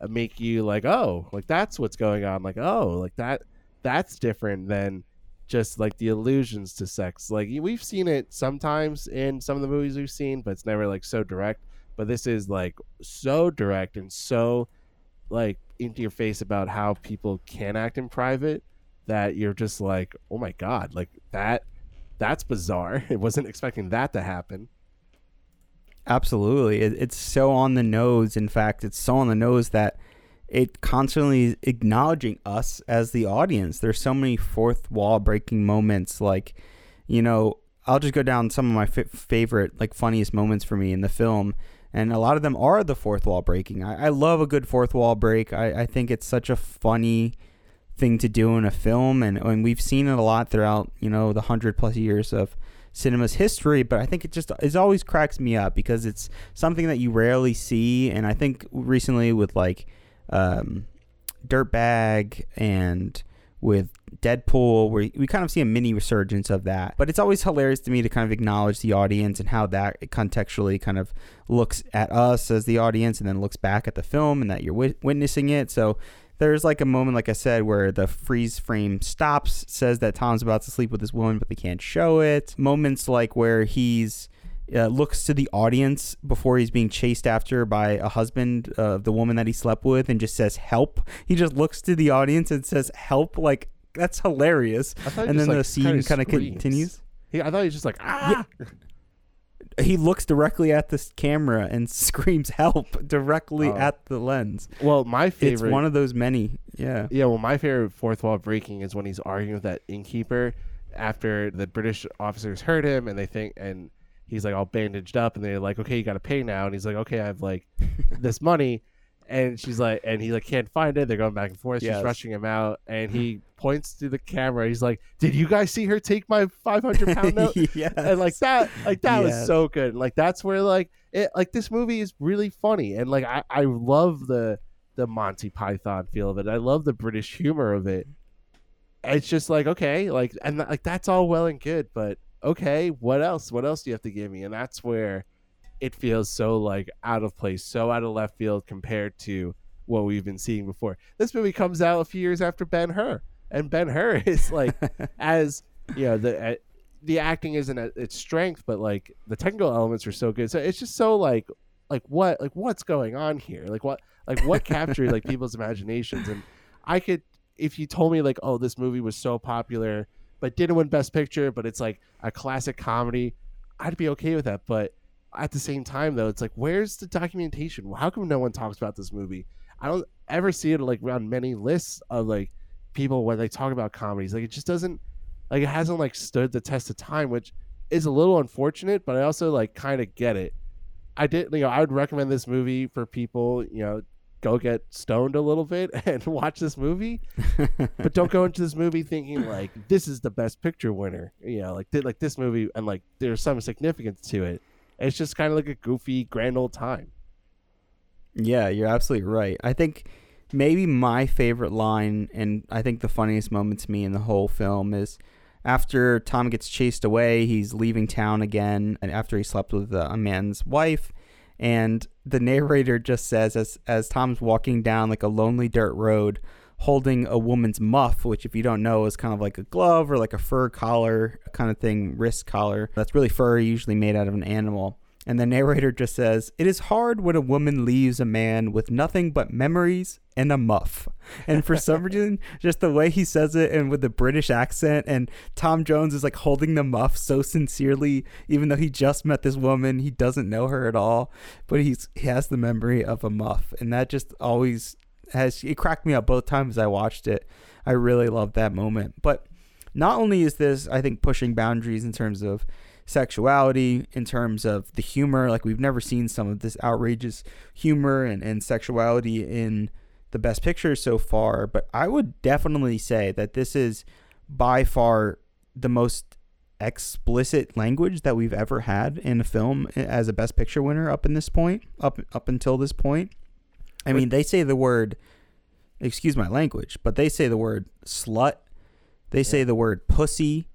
B: uh, make you like oh like that's what's going on. Like oh like that that's different than just like the allusions to sex like we've seen it sometimes in some of the movies we've seen but it's never like so direct but this is like so direct and so like into your face about how people can act in private that you're just like oh my god like that that's bizarre [LAUGHS] it wasn't expecting that to happen
C: Absolutely. It, it's so on the nose. In fact, it's so on the nose that it constantly is acknowledging us as the audience. There's so many fourth wall breaking moments. Like, you know, I'll just go down some of my f- favorite, like, funniest moments for me in the film. And a lot of them are the fourth wall breaking. I, I love a good fourth wall break. I, I think it's such a funny thing to do in a film. And, and we've seen it a lot throughout, you know, the hundred plus years of cinema's history, but I think it just it always cracks me up because it's something that you rarely see. And I think recently with like um, Fleabag and with Deadpool, where we kind of see a mini resurgence of that. But it's always hilarious to me to kind of acknowledge the audience and how that contextually kind of looks at us as the audience and then looks back at the film and that you're wit- witnessing it. So there's like a moment, like I said, where the freeze frame stops, says that Tom's about to sleep with this woman, but they can't show it. Moments like where he's uh, looks to the audience before he's being chased after by a husband of the woman that he slept with and just says help. He just looks to the audience and says help. Like that's hilarious.
B: I thought he
C: And then
B: like,
C: the scene kind of continues.
B: he, i thought he was just like ah
C: He looks directly at this camera and [LAUGHS] screams help directly
B: Oh.
C: at the lens.
B: well my favorite
C: It's one of those many. Yeah.
B: Yeah, well, my favorite fourth wall breaking is when he's arguing with that innkeeper after the British officers hurt him, and they think, and he's like all bandaged up, and they're like, "Okay, you got to pay now," and he's like, "Okay, I have like [LAUGHS] this money," and she's like, and he like can't find it. They're going back and forth.
C: Yes.
B: She's rushing him out, and he points to the camera. He's like, "Did you guys see her take my five hundred pound [LAUGHS] note?"
C: yeah.
B: and like that like that was so good like that's where like it like this movie is really funny and like i i love the the monty python feel of it i love the british humor of it it's just like okay like and like that's all well and good but okay what else what else do you have to give me and that's where it feels so like out of place so out of left field compared to what we've been seeing before this movie comes out a few years after ben hur and ben hur [LAUGHS] is like [LAUGHS] as you know the uh, the acting isn't at its strength, but like the technical elements are so good. So it's just so like like what like what's going on here? Like what like what captured like [LAUGHS] people's imaginations? And I could if you told me like oh this movie was so popular but didn't win best picture, but it's like a classic comedy, I'd be okay with that. But at the same time though, it's like where's the documentation? How come no one talks about this movie? I don't ever see it like on many lists of like people when they talk about comedies. Like it just doesn't like it hasn't like stood the test of time, which is a little unfortunate, but I also like kind of get it. I did, you know, I would recommend this movie for people, you know, go get stoned a little bit [LAUGHS] and watch this movie, but don't go into this movie thinking like this is the best picture winner, you know, like like this movie and like there's some significance to it. It's just kind of like a goofy grand old time.
C: Yeah, you're absolutely right. I think maybe my favorite line and I think the funniest moment to me in the whole film is after Tom gets chased away, he's leaving town again, and after he slept with uh, a man's wife, and the narrator just says as as Tom's walking down like a lonely dirt road, holding a woman's muff, which if you don't know is kind of like a glove or like a fur collar kind of thing, wrist collar. That's really furry, usually made out of an animal. And the narrator just says, It is hard when a woman leaves a man with nothing but memories and a muff. And for some [LAUGHS] reason, just the way he says it and with the British accent, and Tom Jones is like holding the muff so sincerely, even though he just met this woman, he doesn't know her at all, but he's he has the memory of a muff. And that just always has it cracked me up both times I watched it. I really love that moment. But not only is this, I think, pushing boundaries in terms of sexuality, in terms of the humor. Like we've never seen some of this outrageous humor and, and sexuality in the best picture so far. But I would definitely say that this is by far the most explicit language that we've ever had in a film as a best picture winner up in this point up up until this point. I mean, they say the word excuse my language, but they say the word slut. They say the word pussy.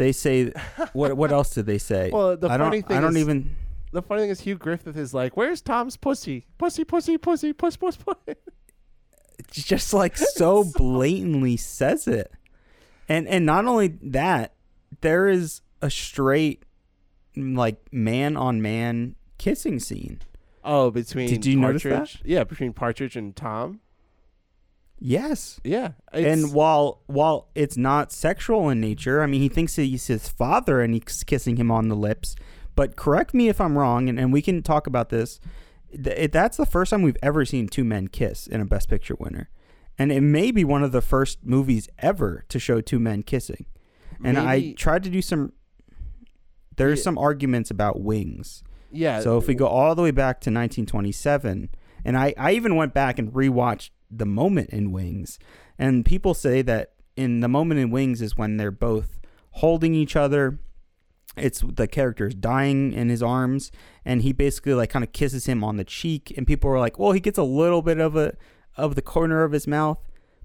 C: They say [LAUGHS] what? What else did they say?
B: Well, the
C: I
B: funny
C: don't.
B: thing
C: I don't
B: is-
C: even.
B: The funny thing is Hugh Griffith is like, "Where's Tom's pussy? Pussy, pussy, pussy, puss, puss, puss."
C: Just like [LAUGHS] so blatantly says it, and and not only that, there is a straight like man on man kissing scene.
B: Oh, between
C: Did you notice that?
B: Yeah, between Partridge and Tom.
C: Yes.
B: Yeah,
C: and while while it's not sexual in nature, I mean, he thinks he's his father and he's kissing him on the lips. But correct me if I'm wrong, and, and we can talk about this. Th- That's the first time we've ever seen two men kiss in a Best Picture winner, and it may be one of the first movies ever to show two men kissing. And I tried to do some. There's
B: Yeah.
C: some arguments about wings.
B: yeah.
C: So if we go all the way back to 1927, and I, I even went back and rewatched the moment in Wings, and people say that in the moment in Wings is when they're both holding each other. It's the character's dying in his arms, and he basically like kind of kisses him on the cheek, and people are like, "Well, he gets a little bit of a of the corner of his mouth."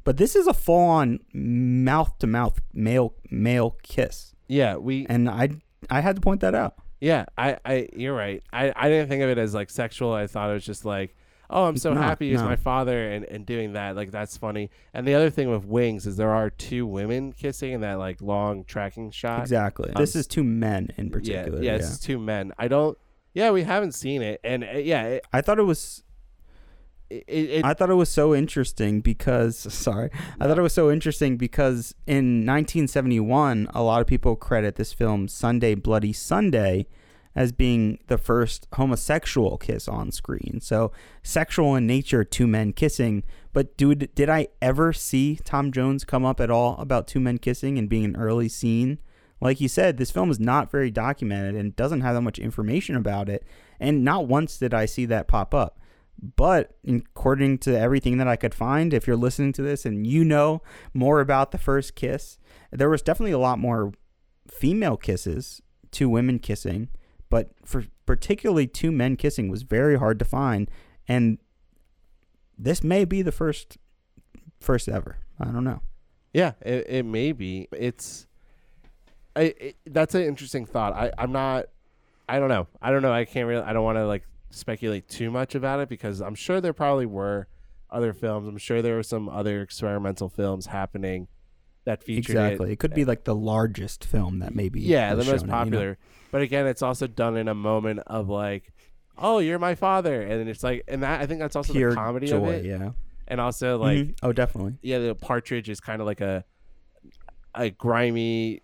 C: But this is a full on mouth to mouth male male kiss.
B: yeah, we
C: And I I had to point that out.
B: Yeah, I, I, you're right. I, I didn't think of it as like sexual. I thought it was just like, oh, I'm so
C: Not,
B: happy he's
C: no.
B: my father and, and doing that. Like that's funny. And the other thing with Wings is there are two women kissing in that like long tracking shot.
C: Exactly.
B: Um,
C: this is two men in particular.
B: yeah,
C: Yeah,
B: it's just two men. I don't. Yeah, we haven't seen it, and uh, yeah, it,
C: I thought it was.
B: it, it,
C: I thought it was so interesting because [LAUGHS] sorry, I thought it was so interesting because in 1971, a lot of people credit this film Sunday Bloody Sunday as being the first homosexual kiss on screen. So sexual in nature, two men kissing. But dude, did I ever see Tom Jones come up at all about two men kissing and being an early scene? Like you said, this film is not very documented and doesn't have that much information about it. And not once did I see that pop up. But according to everything that I could find, if you're listening to this and you know more about the first kiss, there was definitely a lot more female kisses, two women kissing, but for particularly two men kissing was very hard to find. And this may be the first first ever. I don't know.
B: yeah, it, it may be. It's, I, it, that's an interesting thought. I, I'm not. I don't know. I don't know. I can't really. I don't want to like speculate too much about it because I'm sure there probably were other films. I'm sure there were some other experimental films happening that featured
C: exactly.
B: it.
C: It could be like the largest film that maybe
B: yeah, the most
C: shown it, you know?
B: But again, it's also done in a moment of like, oh, you're my father, and it's like, and that I think that's also
C: Pure
B: the comedy
C: joy,
B: of it,
C: yeah.
B: and also like,
C: Mhm. oh, definitely.
B: yeah, the partridge is kind of like a a grimy,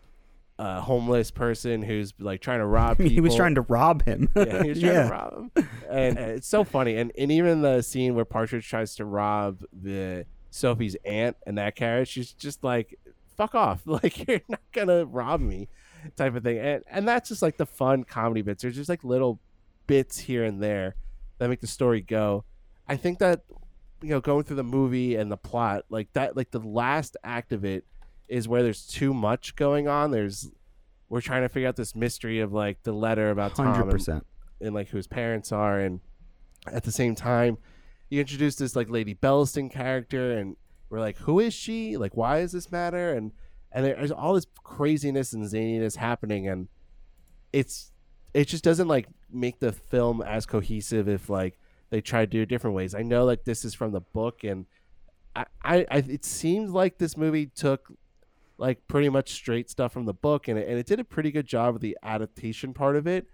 B: uh, homeless person who's like trying to [LAUGHS] rob people.
C: he was trying to rob him.
B: yeah, he was trying [LAUGHS]
C: Yeah.
B: to rob him, and uh, it's so funny. And and even the scene where Partridge tries to rob the Sophie's aunt and that carriage, she's just like, "Fuck off! [LAUGHS] Like you're not gonna rob me," type of thing. And and that's just like the fun comedy bits. There's just like little bits here and there that make the story go. I think that you know going through the movie and the plot like that like the last act of it is where there's too much going on there's we're trying to figure out this mystery of like the letter about Tom
C: Hundred
B: and, and like who his parents are and at the same time you introduce this like lady bellaston character and we're like who is she like why does this matter and and there's all this craziness and zaniness happening and it's it just doesn't like make the film as cohesive if like they try to do it different ways. I know like this is from the book and i i, I it seems like this movie took like pretty much straight stuff from the book and it, and it did a pretty good job of the adaptation part of it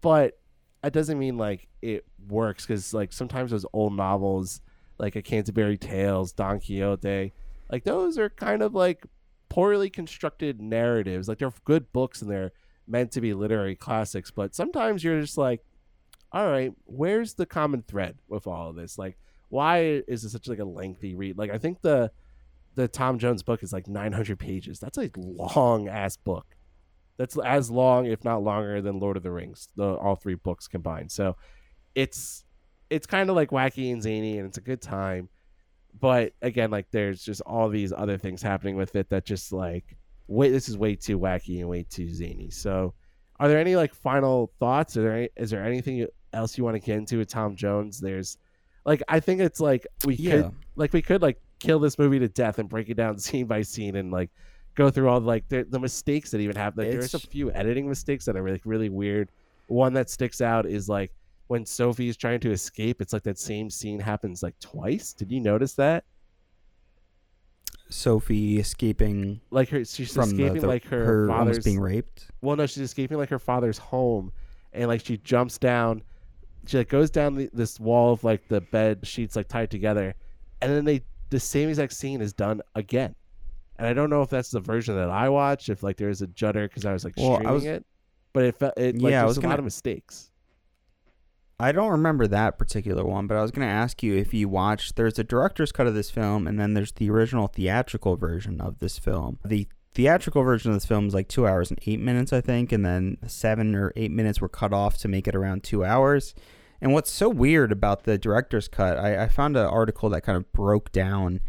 B: but that doesn't mean like it works because like sometimes those old novels like a canterbury tales don quixote like those are kind of like poorly constructed narratives. Like they're good books and they're meant to be literary classics but sometimes you're just like all right where's the common thread with all of this? Like why is it such like a lengthy read? Like i think the the tom jones book is like 900 pages. That's a long ass book. That's as long if not longer than lord of the rings the all three books combined. So it's it's kind of like wacky and zany and it's a good time but again like there's just all these other things happening with it that just like wait this is way too wacky and way too zany. So are there any like final thoughts? Are there any, is there anything else you want to get into with tom jones? There's like i think it's like we
C: Yeah.
B: could like we could like kill this movie to death and break it down [LAUGHS] scene by scene and like go through all like the, the mistakes that even happen like there's a few editing mistakes that are like really weird. One that sticks out is like when Sophie is trying to escape, it's like that same scene happens like twice. Did you notice that?
C: Sophie escaping
B: Like her, she's
C: from the,
B: escaping
C: the-
B: like her,
C: almost
B: father's.
C: being raped.
B: well, no, she's escaping like her father's home, and like she jumps down. She like goes down the, this wall of like the bed sheets like tied together, and then they the same exact scene is done again. And I don't know if that's the version that I watched, if like there's a judder because I was like
C: Well, I
B: streaming
C: was-
B: it, but it felt it like
C: Yeah, I
B: there's
C: was
B: a
C: gonna-
B: lot of mistakes.
C: I don't remember that particular one, but I was going to ask you if you watched. There's a director's cut of this film, and then there's the original theatrical version of this film. The theatrical version of this film is like two hours and eight minutes, I think, and then seven or eight minutes were cut off to make it around two hours. And what's so weird about the director's cut, I, I found an article that kind of broke down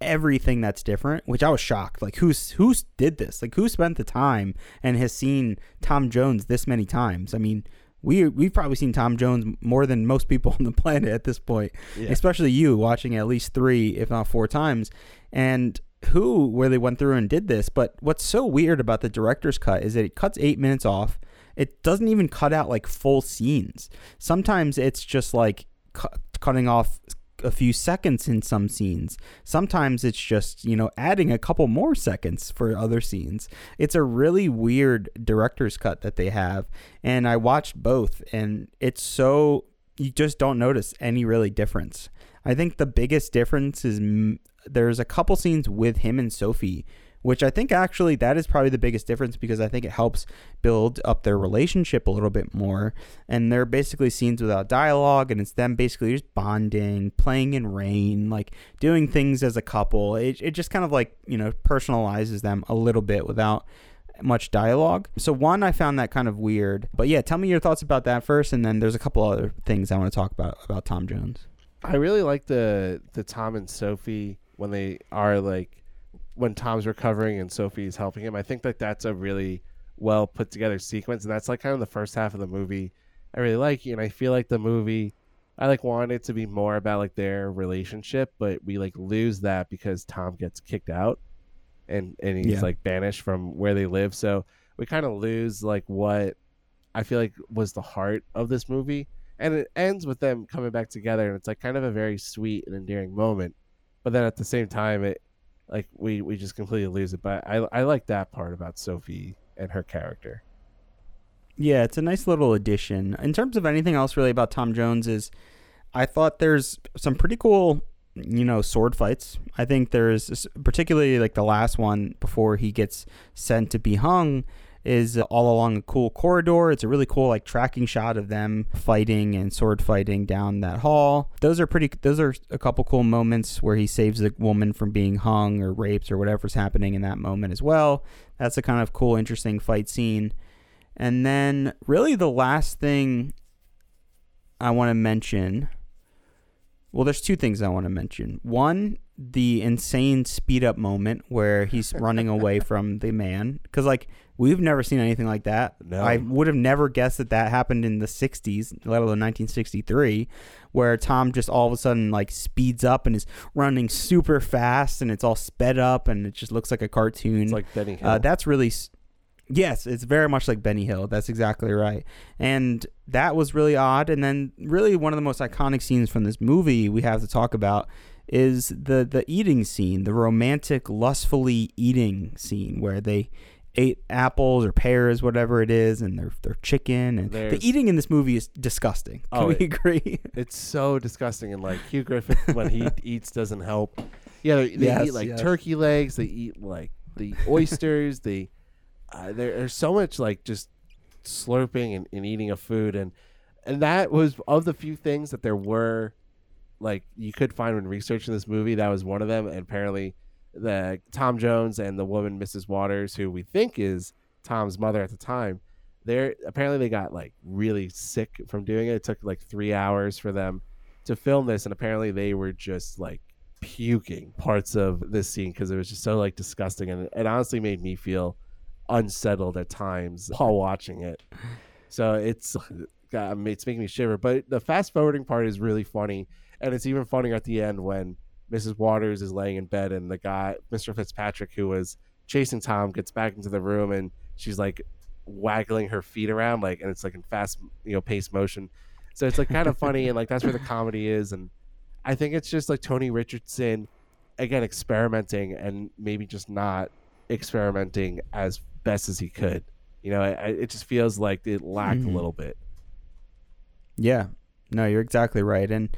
C: everything that's different, which I was shocked. Like, who's who's did this? Like, who spent the time and has seen Tom Jones this many times? I mean, we we've probably seen Tom Jones more than most people [LAUGHS] on the planet at this point,
B: Yeah.
C: especially you watching at least three, if not four times. And who where they went through and did this? But what's so weird about the director's cut is that it cuts eight minutes off. It doesn't even cut out like full scenes. Sometimes it's just like cu- cutting off a few seconds in some scenes. Sometimes it's just, you know, adding a couple more seconds for other scenes. It's a really weird director's cut that they have. And I watched both, and it's so, you just don't notice any really difference. I think the biggest difference is mm, there's a couple scenes with him and Sophie which I think actually that is probably the biggest difference because I think it helps build up their relationship a little bit more. And they're basically scenes without dialogue, and it's them basically just bonding, playing in rain, like doing things as a couple. It, it just kind of like, you know, personalizes them a little bit without much dialogue. So, one, I found that kind of weird. But yeah, tell me your thoughts about that first, and then there's a couple other things I want to talk about about Tom Jones.
B: I really like the the Tom and Sophie when they are like when Tom's recovering and Sophie's helping him. I think that that's a really well put together sequence, and that's like kind of the first half of the movie. I really like, and I feel like the movie. I like wanted it to be more about like their relationship, but we like lose that because Tom gets kicked out, and and he's
C: Yeah.
B: like banished from where they live. So we kind of lose like what I feel like was the heart of this movie, and it ends with them coming back together, and it's like kind of a very sweet and endearing moment. But then at the same time, it like we we just completely lose it. But I I like that part about Sophie and her character.
C: Yeah, it's a nice little addition. In terms of anything else really about Tom Jones is I thought there's some pretty cool, you know, sword fights. I think there's particularly like the last one before he gets sent to be hung is all along a cool corridor. It's a really cool like tracking shot of them fighting and sword fighting down that hall. Those are pretty those are a couple cool moments where he saves the woman from being hung or raped or whatever's happening in that moment as well. That's a kind of cool interesting fight scene. And then really the last thing I want to mention well, there's two things I want to mention. One, the insane speed up moment where he's [LAUGHS] running away from the man. Because, like, we've never seen anything like that.
B: No.
C: I would have never guessed that that happened in the 60s, let alone 1963, where Tom just all of a sudden, like, speeds up and is running super fast and it's all sped up and it just looks like a cartoon.
B: It's like Benny Hill.
C: Uh, that's really. Yes, it's very much like Benny Hill. That's exactly right. And that was really odd. And then, really, one of the most iconic scenes from this movie we have to talk about is the the eating scene, the romantic, lustfully eating scene where they ate apples or pears, whatever it is, and their their chicken and
B: There's-
C: the eating in this movie is disgusting. Can
B: Oh,
C: we
B: it-
C: agree?
B: It's so disgusting, and like Hugh Griffith [LAUGHS] when he eats doesn't help. Yeah, they, they
C: Yes,
B: eat like
C: yes.
B: turkey legs. They eat like the oysters. they uh, there, there's so much like just slurping and, and eating of food, and and that was of the few things that there were like you could find when researching this movie. That was one of them, and apparently the Tom Jones and the woman Mrs. Waters, who we think is Tom's mother at the time, they're apparently they got like really sick from doing it. It took like three hours for them to film this, and apparently they were just like puking parts of this scene because it was just so like disgusting, and it honestly made me feel unsettled at times while watching it. So it's uh, God, it's making me shiver. But the fast forwarding part is really funny, and it's even funnier at the end when Mrs. Waters is laying in bed and the guy, Mr. Fitzpatrick, who was chasing Tom, gets back into the room and she's like waggling her feet around, like, and it's like in fast, you know, pace motion. So it's like kind of funny, and like that's where the comedy is. And I think it's just like Tony Richardson, again, experimenting and maybe just not experimenting as best as he could. You know, I, I, it just feels like it lacked
C: Mhm.
B: a little bit.
C: Yeah. No, you're exactly right. And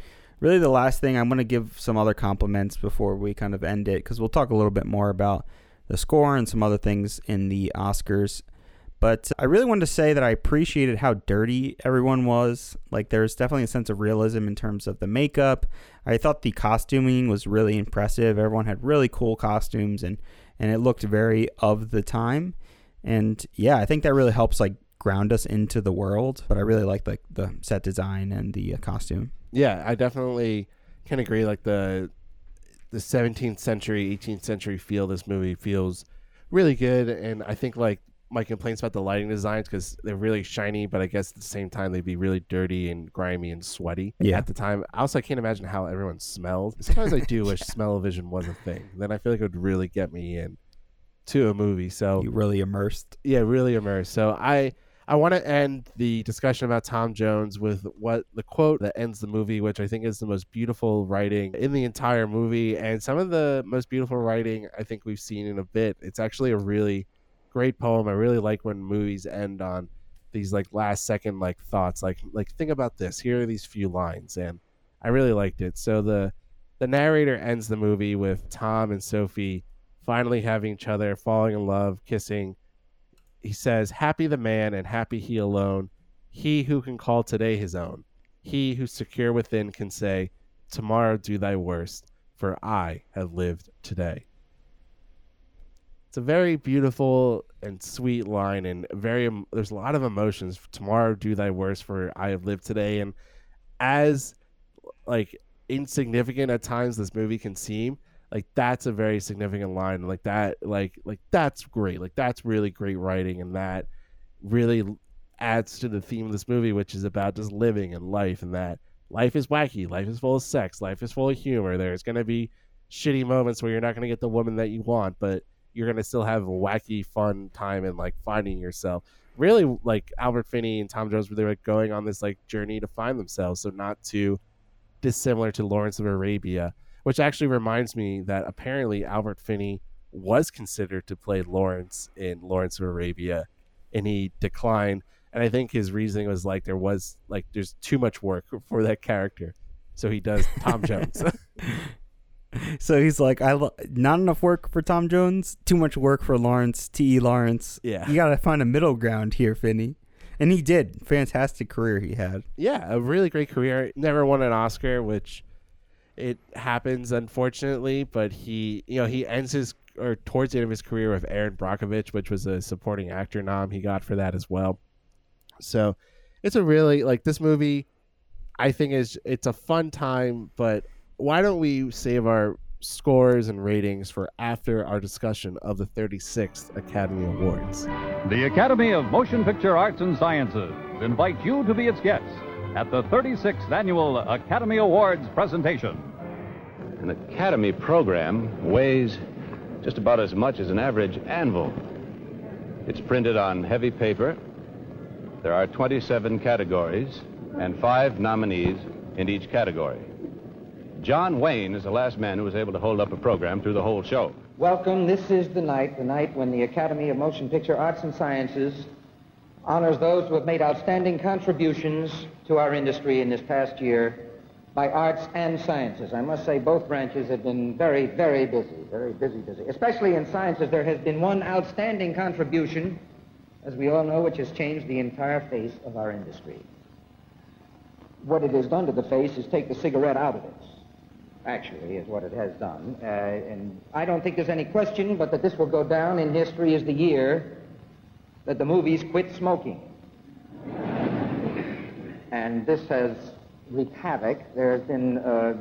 C: really, the last thing I'm going to give some other compliments before we kind of end it, because we'll talk a little bit more about the score and some other things in the Oscars. But I really wanted to say that I appreciated how dirty everyone was. Like, there's definitely a sense of realism in terms of the makeup. I thought the costuming was really impressive. Everyone had really cool costumes, and and it looked very of the time. And yeah, I think that really helps like ground us into the world. But I really like like the set design and the uh, costume.
B: Yeah, I definitely can agree. Like the the 17th century, 18th century feel this movie feels really good, and I think like my complaints about the lighting designs because they're really shiny, but I guess at the same time they'd be really dirty and grimy and sweaty
C: Yeah.
B: at the time. Also, I can't imagine how everyone smelled. Sometimes I do [LAUGHS] wish smell-o-vision was a thing. Then I feel like it would really get me in to a movie. So
C: You really immersed.
B: yeah, really immersed. So I I want to end the discussion about Tom Jones with what the quote that ends the movie, which I think is the most beautiful writing in the entire movie, and some of the most beautiful writing I think we've seen in a bit. It's actually a really great poem. I really like when movies end on these like last second like thoughts, like like think about this. Here are these few lines, and I really liked it. So the the narrator ends the movie with Tom and Sophie finally having each other, falling in love, kissing he says, Happy the man and happy he alone, he who can call today his own, he who secure within can say, Tomorrow do thy worst, for I have lived today. It's a very beautiful and sweet line, and very there's a lot of emotions. Tomorrow do thy worst, for I have lived today. And as like insignificant at times this movie can seem, like that's a very significant line. Like that like like that's great. Like that's really great writing and that really adds to the theme of this movie which is about just living and life and that life is wacky life is full of sex life is full of humor. There's going to be shitty moments where you're not going to get the woman that you want but you're going to still have a wacky fun time and like finding yourself. Really like albert finney and tom jones were they were going on this like journey to find themselves so not too dissimilar to lawrence of arabia which actually reminds me that apparently Albert Finney was considered to play Lawrence in Lawrence of Arabia, and he declined. And I think his reasoning was like there was like there's too much work for that character, so he does Tom [LAUGHS] Jones. [LAUGHS]
C: so he's like, I lo- not enough work for Tom Jones, too much work for Lawrence T. E. Lawrence.
B: Yeah.
C: you gotta find a middle ground here, Finney. And he did. Fantastic career he had.
B: yeah, a really great career. Never won an Oscar, which it happens unfortunately. But he, you know, he ends his or towards the end of his career with Erin Brockovich, which was a supporting actor nom he got for that as well. So it's a really like this movie. I think is it's a fun time, but why don't we save our scores and ratings for after our discussion of the 36th Academy Awards?
D: The Academy of Motion Picture Arts and Sciences invite you to be its guest at the 36th Annual Academy Awards presentation.
E: An Academy program weighs just about as much as an average anvil. It's printed on heavy paper. There are 27 categories and five nominees in each category. John Wayne is the last man who was able to hold up a program through the whole show.
F: Welcome. This is the night, the night when the Academy of Motion Picture Arts and Sciences honors those who have made outstanding contributions to our industry in this past year by arts and sciences. I must say both branches have been very, very busy, very busy, busy. Especially in sciences, there has been one outstanding contribution, as we all know, which has changed the entire face of our industry. What it has done to the face is take the cigarette out of it actually, is what it has done. Uh, and I don't think there's any question but that this will go down in history as the year that the movies quit smoking. and this has wreaked havoc. There has been, uh,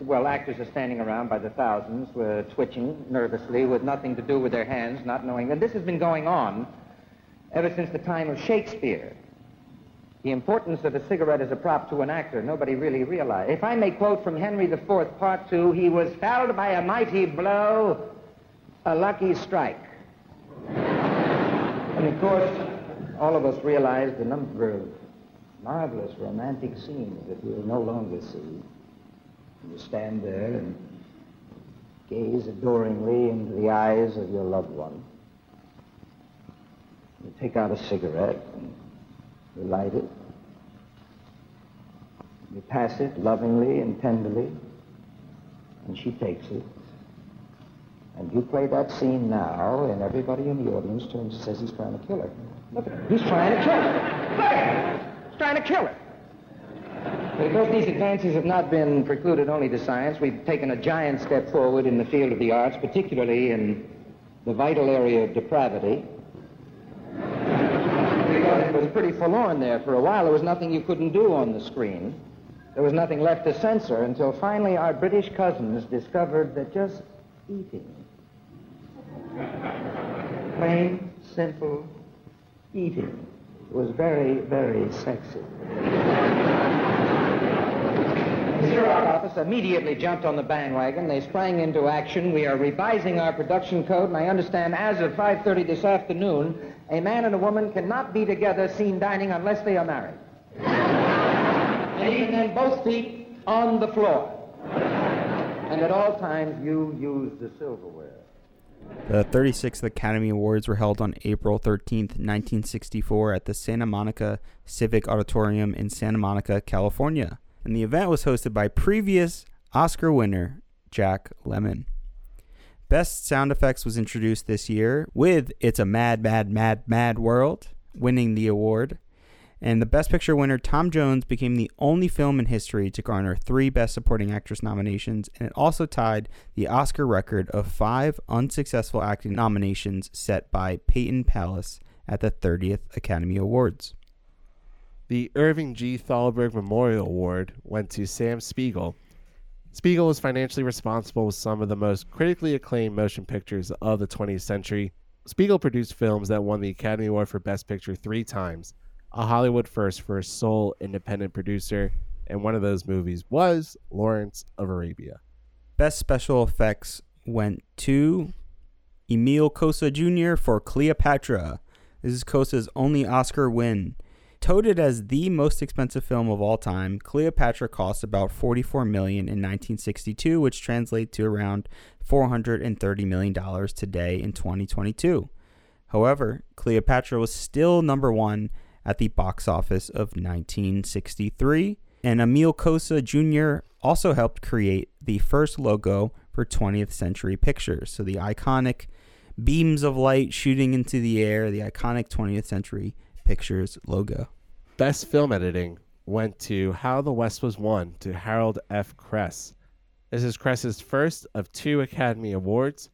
F: well, actors are standing around by the thousands, uh, twitching nervously with nothing to do with their hands, not knowing And this has been going on ever since the time of Shakespeare. The importance of a cigarette as a prop to an actor, nobody really realized. If I may quote from Henry IV, Part 2, he was felled by a mighty blow, a lucky strike. and of course, all of us realize the number of marvelous romantic scenes that we'll no longer see. You stand there and gaze adoringly into the eyes of your loved one. You take out a cigarette and you light it. You pass it lovingly and tenderly, and she takes it. And you play that scene now, and everybody in the audience turns and says he's trying to kill her. Look at him. He's trying to kill her. Trying to kill her. But of course, these advances have not been precluded only to science. We've taken a giant step forward in the field of the arts, particularly in the vital area of depravity it was pretty forlorn there for a while. There was nothing you couldn't do on the screen. There was nothing left to censor until finally our British cousins discovered that just eating, plain, simple eating, was very, very sexy. The office immediately jumped on the bandwagon. They sprang into action. We are revising our production code, and I understand as of 5.30 this afternoon, a man and a woman cannot be together seen dining unless they are married. and even then, both feet on the floor. And at all times, you use the silverware.
C: The 36th Academy Awards were held on April 13, 1964, at the Santa Monica Civic Auditorium in Santa Monica, California. And the event was hosted by previous Oscar winner Jack Lemmon. Best sound effects was introduced this year with It's a Mad, Mad, Mad, Mad World winning the award. And the Best Picture winner, Tom Jones, became the only film in history to garner three Best Supporting Actress nominations, and it also tied the Oscar record of five unsuccessful acting nominations set by Peyton Place at the 30th Academy Awards.
B: The Irving G. Thalberg Memorial Award went to Sam Spiegel. Spiegel was financially responsible with some of the most critically acclaimed motion pictures of the 20th century. Spiegel produced films that won the Academy Award for Best Picture three times, a Hollywood first for a sole independent producer, and one of those movies was Lawrence of Arabia.
C: Best special effects went to Emil Kosa Jr. for Cleopatra. This is Kosa's only Oscar win. Touted as the most expensive film of all time, Cleopatra cost about 44 million in 1962, which translates to around 430 million dollars today in 2022. However, Cleopatra was still number 1 at the box office of 1963, and Emil Kosa Jr. also helped create the first logo for 20th Century Pictures. So the iconic beams of light shooting into the air, the iconic 20th Century Pictures logo.
B: Best film editing went to How the West Was Won to Harold F. Kress. This is Kress's first of two Academy Awards.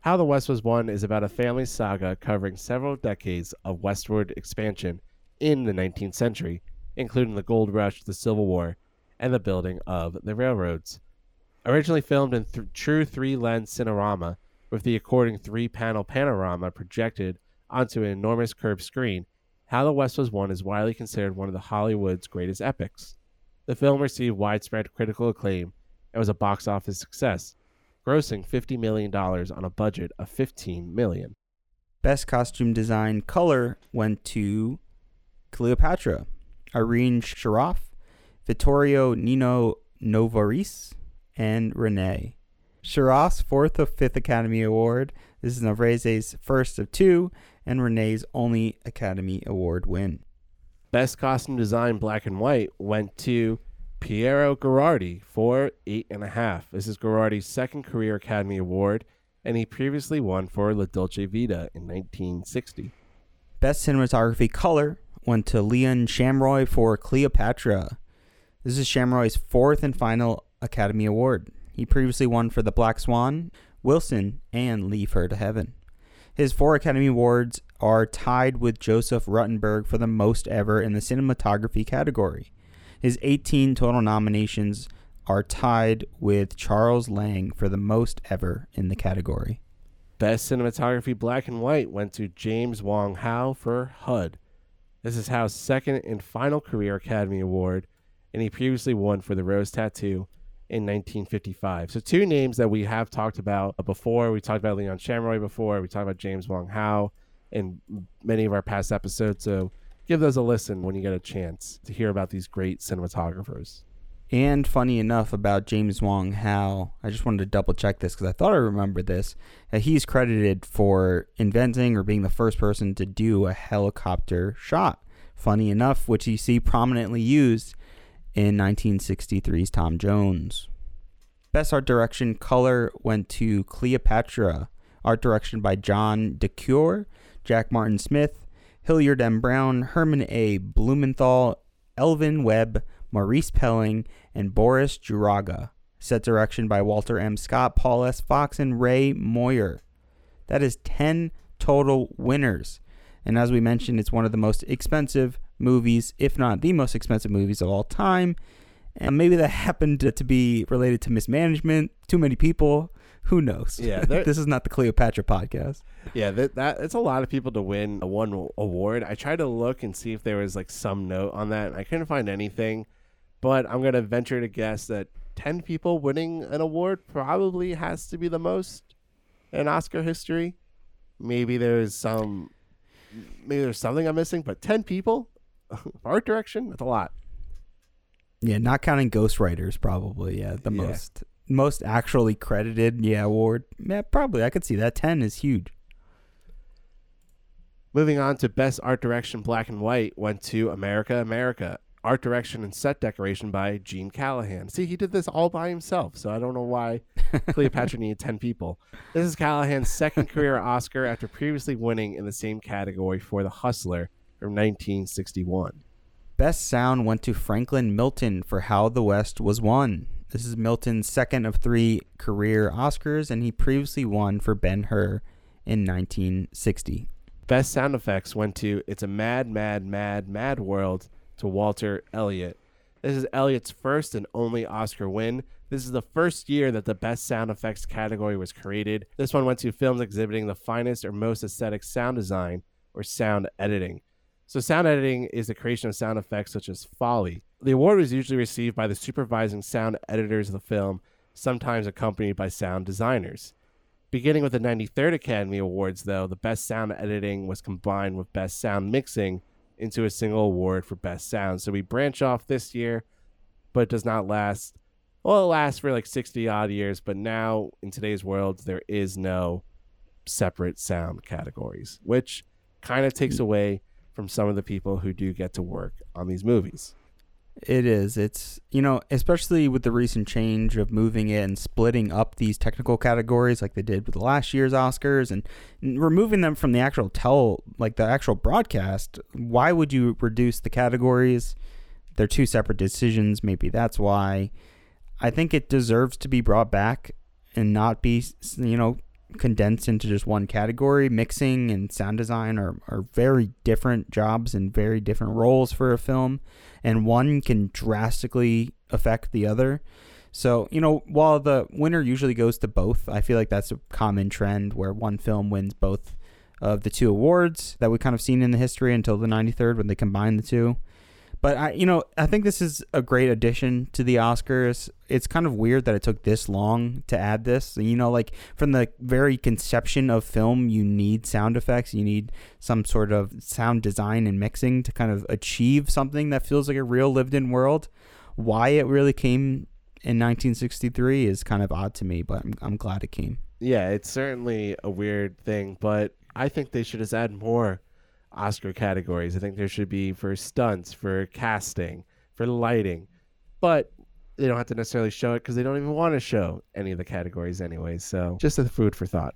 B: How the West Was Won is about a family saga covering several decades of westward expansion in the 19th century, including the gold rush, the Civil War, and the building of the railroads. Originally filmed in th- true three lens cinerama, with the according three panel panorama projected onto an enormous curved screen, How the West Was Won is widely considered one of the Hollywood's greatest epics. The film received widespread critical acclaim and was a box office success, grossing $50 million on a budget of 15 million.
C: Best costume design color went to Cleopatra, Irene Sharaff, Vittorio Nino Novarese, and Renee. Sharaff's fourth of fifth Academy Award. This is Novarese's first of two, and Renee's only Academy Award win.
B: Best costume design black and white went to Piero Gherardi for eight and a half. This is Gherardi's second career Academy Award, and he previously won for La Dolce Vita in 1960.
C: Best cinematography color went to Leon Shamroy for Cleopatra. This is Shamroy's fourth and final Academy Award. He previously won for The Black Swan, Wilson, and Leave Her to Heaven. His four Academy Awards are tied with Joseph Ruttenberg for the most ever in the cinematography category. His 18 total nominations are tied with Charles Lang for the most ever in the category.
B: Best cinematography black and white went to James Wong Howe for HUD. This is Howe's second and final career Academy Award, and he previously won for The Rose Tattoo in 1955. So two names that we have talked about before. We talked about Leon Shamroy before. We talked about James Wong Howe in many of our past episodes. So give those a listen when you get a chance to hear about these great cinematographers.
C: And funny enough about James Wong Howe, I just wanted to double check this because I thought I remembered this. He's credited for inventing or being the first person to do a helicopter shot. Funny enough, which you see prominently used in 1963's Tom Jones. Best art direction color went to Cleopatra. Art direction by John DeCuir, Jack Martin Smith, Hilliard M. Brown, Herman A. Blumenthal, Elven Webb, Maurice Pelling, and Boris Juraga. Set direction by Walter M. Scott, Paul S. Fox, and Ray Moyer. That is 10 total winners. And as we mentioned, it's one of the most expensive movies, if not the most expensive movies of all time. And maybe that [LAUGHS] happened to, be related to mismanagement, too many people. Who knows?
B: Yeah, [LAUGHS]
C: this is not the Cleopatra podcast.
B: Yeah, that, that it's a lot of people to win a one award. I tried to look and see if there was like some note on that, and I couldn't find anything. But I'm gonna venture to guess that ten people winning an award probably has to be the most in Oscar history. Maybe there's some, maybe there's something I'm missing, but ten people, [LAUGHS] art direction, that's a lot.
C: Yeah, not counting ghostwriters, probably. Yeah, the
B: Yeah.
C: most most actually credited. Yeah, award. Yeah, probably. I could see that. Ten is huge.
B: Moving on to best art direction, black and white, went to America, America. Art direction and set decoration by Gene Callahan. See, he did this all by himself, so I don't know why [LAUGHS] Cleopatra needed 10 people. This is Callahan's second career Oscar after previously winning in the same category for The Hustler from 1961.
C: Best sound went to Franklin Milton for How the West Was Won. This is Milton's second of three career Oscars, and he previously won for Ben Hur in 1960.
B: Best sound effects went to It's a Mad, Mad, Mad, Mad World to Walter Elliott. This is Elliott's first and only Oscar win. This is the first year that the Best Sound Effects category was created. This one went to films exhibiting the finest or most aesthetic sound design or sound editing. So, sound editing is the creation of sound effects such as Foley. The award was usually received by the supervising sound editors of the film, sometimes accompanied by sound designers. Beginning with the 93rd Academy Awards, though, the Best Sound Editing was combined with Best Sound Mixing into a single award for best sound. So we branch off this year, but it does not last. Well, it lasts for like 60 odd years, but now in today's world, there is no separate sound categories, which kind of takes mm. away from some of the people who do get to work on these movies.
C: It is. It's, you know, especially with the recent change of moving it and splitting up these technical categories like they did with last year's Oscars and removing them from the actual tell, like the actual broadcast. Why would you reduce the categories? They're two separate decisions. Maybe that's why. I think it deserves to be brought back and not be, you know, condensed into just one category. Mixing and sound design are, are very different jobs and very different roles for a film, and one can drastically affect the other. So, you know, while the winner usually goes to both, I feel like that's a common trend where one film wins both of the two awards that we kind of seen in the history until the 93rd when they combine the two. But I, you know, I think this is a great addition to the Oscars. It's kind of weird that it took this long to add this. You know, like from the very conception of film, you need sound effects. You need some sort of sound design and mixing to kind of achieve something that feels like a real lived-in world. Why it really came in 1963 is kind of odd to me, but I'm, I'm glad it came.
B: Yeah, it's certainly a weird thing, but I think they should have added more Oscar categories. I think there should be for stunts, for casting, for lighting, but they don't have to necessarily show it because they don't even want to show any of the categories anyway. So just a food for thought.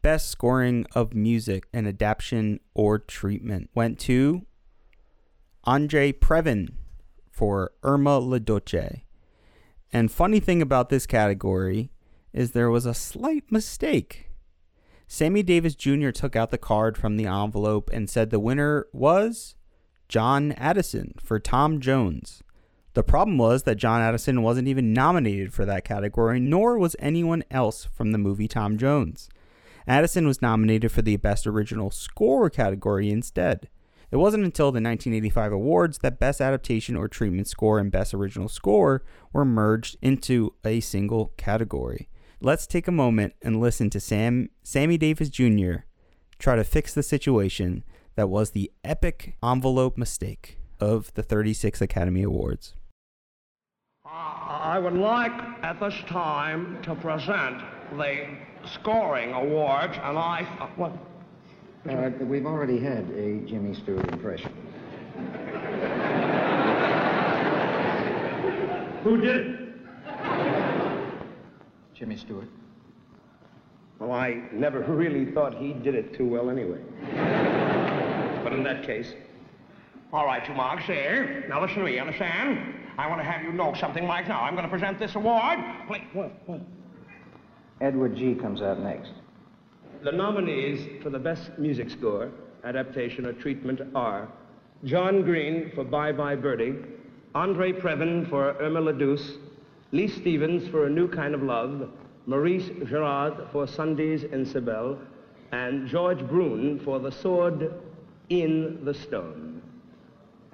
C: Best scoring of music and adaptation or treatment went to Andre Previn for Irma La Douce. And funny thing about this category is there was a slight mistake. Sammy Davis Jr. took out the card from the envelope and said the winner was John Addison for Tom Jones. The problem was that John Addison wasn't even nominated for that category, nor was anyone else from the movie Tom Jones. Addison was nominated for the Best Original Score category instead. It wasn't until the 1985 awards that Best Adaptation or Treatment Score and Best Original Score were merged into a single category. Let's take a moment and listen to Sam Sammy Davis Jr. try to fix the situation that was the epic envelope mistake of the 36 Academy Awards.
G: I would like at this time to present the scoring awards, and I. Uh, what?
F: Uh, we've already had a Jimmy Stewart impression.
G: Who did it?
F: Jimmy Stewart.
G: Well, I never [LAUGHS] really thought he did it too well anyway. but in that case. All right, you marks here. Now listen to me, understand? I want to have you know something right now. I'm going to present this award. Please, what, what?
F: Edward G. comes out next.
G: The nominees for the best music score, adaptation, or treatment are John Green for Bye Bye Birdie, Andre Previn for Irma La Douce, Leith Stevens for A New Kind of Love, Maurice Jarre for Sundays in Cybele, and George Bruns for The Sword in the Stone.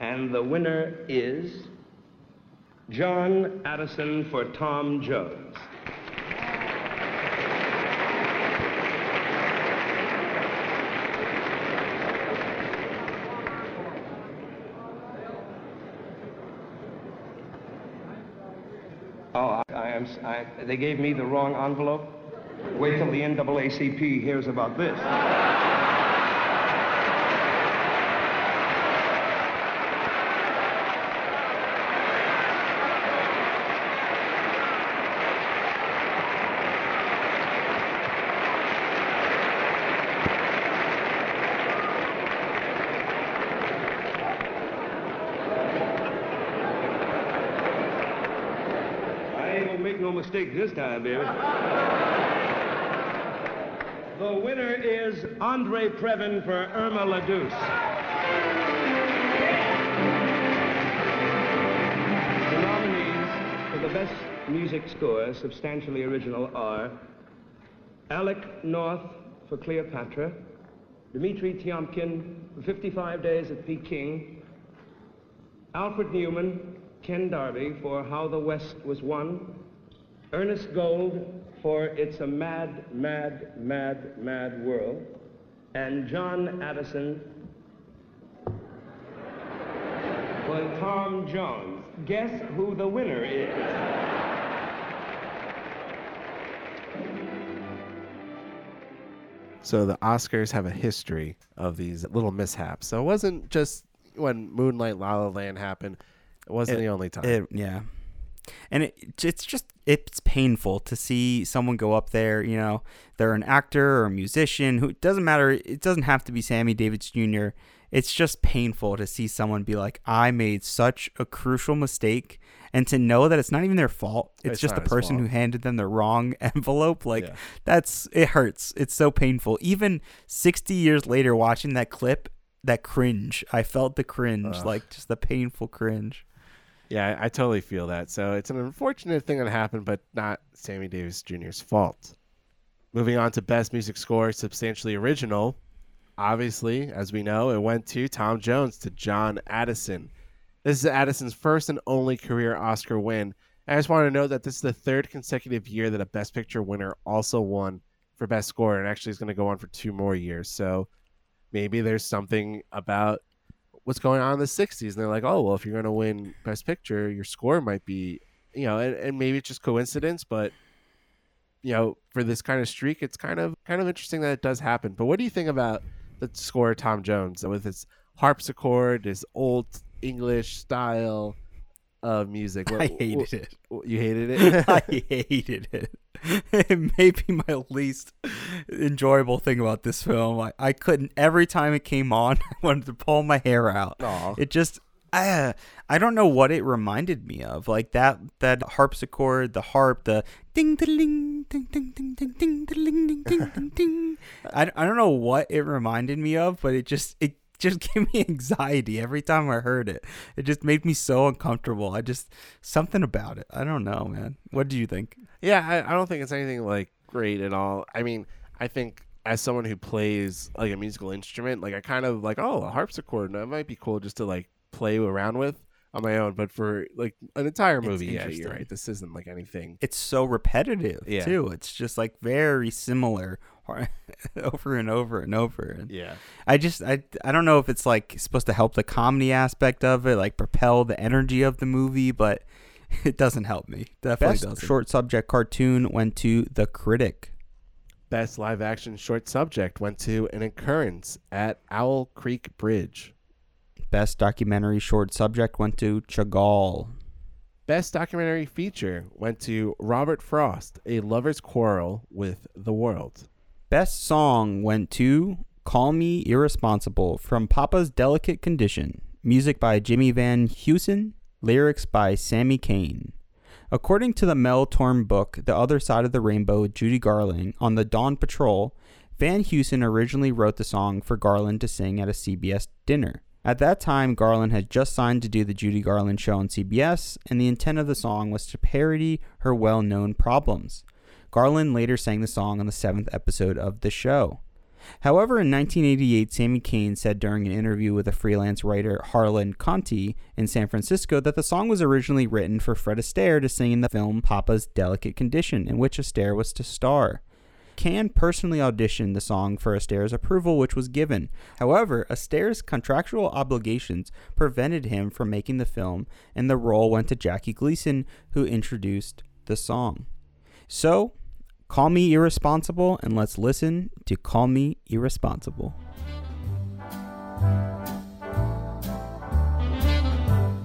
G: And the winner is John Addison for Tom Jones. I. I, they gave me the wrong envelope. Wait till the NAACP hears about this. I ain't gonna make no mistake this time, baby. The winner is Andre Previn for Irma La Douce. The nominees for the best music score, substantially original, are Alex North for Cleopatra, Dmitri Tiomkin for 55 Days at Peking, Alfred Newman, Ken Darby for How the West Was Won, Ernest Gold for It's a Mad, Mad, Mad, Mad World, and John Addison and Tom Jones. Guess who the winner is?
B: So the Oscars have a history of these little mishaps. So it wasn't just when Moonlight La La Land happened. It wasn't
C: It-
B: the only time.
C: It, yeah. And it, it's just it's painful to see someone go up there. You know, they're an actor or a musician. Who it doesn't matter. It doesn't have to be Sammy Davis Jr. It's just painful to see someone be like, "I made such a crucial mistake," and to know that it's not even their fault. It's,
B: It's
C: just the person who handed them the wrong [LAUGHS] envelope. Like
B: Yeah.
C: that's it hurts. It's so painful. Even sixty years later, watching that clip, that cringe. I felt the cringe,
B: Ugh.
C: like just the painful cringe.
B: Yeah, I, totally feel that. So it's an unfortunate thing that happened, but not Sammy Davis Jr.'s fault. Moving on to Best Music Score, substantially original. Obviously, as we know, it went to Tom Jones to John Addison. This is Addison's first and only career Oscar win. I just want to note that this is the third consecutive year that a Best Picture winner also won for Best Score, and actually is going to go on for two more years. So maybe there's something about what's going on in the 60s and they're like oh well if you're going to win best picture your score might be you know and, and maybe it's just coincidence but you know for this kind of streak it's kind of kind of interesting that it does happen but what do you think about the score of tom jones with his harpsichord his old english style of music What- [LAUGHS]
C: I hated
B: what-
C: it.
B: you hated it [LAUGHS]
C: I [LAUGHS] hated it. It may be my least enjoyable thing about this film. I, I couldn't every time it came on, I wanted to pull my hair out.
B: Aw.
C: It just I, I don't know what it reminded me of. Like that that harpsichord, the harp, the ding ding ding ding ding ding ding ding ding ding ding ding. I, I don't know what it reminded me of, but it just it just [LAUGHS] gave me anxiety every time I heard it. It just made me so uncomfortable. I just something about it. I don't know, man. What do you think?
B: Yeah, I, I don't think it's anything like great at all. I mean, I think as someone who plays like a musical instrument, like I kind of like, oh, a harpsichord, that might be cool just to like play around with on my own. But for like an entire movie, yeah,
C: interesting.
B: you're right. This isn't like anything.
C: It's so repetitive
B: Yeah.
C: too. It's just like very similar [LAUGHS] over and over and over. And
B: Yeah,
C: I just I I don't know if it's like supposed to help the comedy aspect of it, like propel the energy of the movie, but [LAUGHS] it doesn't help me. Definitely
B: Best
C: doesn't. Short subject cartoon went to The Critic.
B: best live action short subject went to an occurrence at Owl Creek Bridge.
C: Best documentary short subject went to Chagall.
B: Best documentary feature went to Robert Frost, A Lover's Quarrel with the World.
C: Best song went to Call Me Irresponsible from Papa's Delicate Condition. Music by Jimmy Van Heusen. Lyrics by Sammy Cahn. According to the Mel Tormé book, The Other Side of the Rainbow with Judy Garland, on the Dawn Patrol, Van Heusen originally wrote the song for Garland to sing at a CBS dinner. At that time, Garland had just signed to do the Judy Garland show on CBS, and the intent of the song was to parody her well known problems. Garland later sang the song on the seventh episode of the show. However, in 1988, Sammy Cahn said during an interview with a freelance writer, Harlan Conti, in San Francisco, that the song was originally written for Fred Astaire to sing in the film Papa's Delicate Condition, in which Astaire was to star. Cahn personally auditioned the song for Astaire's approval, which was given. However, Astaire's contractual obligations prevented him from making the film, and the role went to Jackie Gleason, who introduced the song. So, call me irresponsible, and let's listen to Call Me Irresponsible.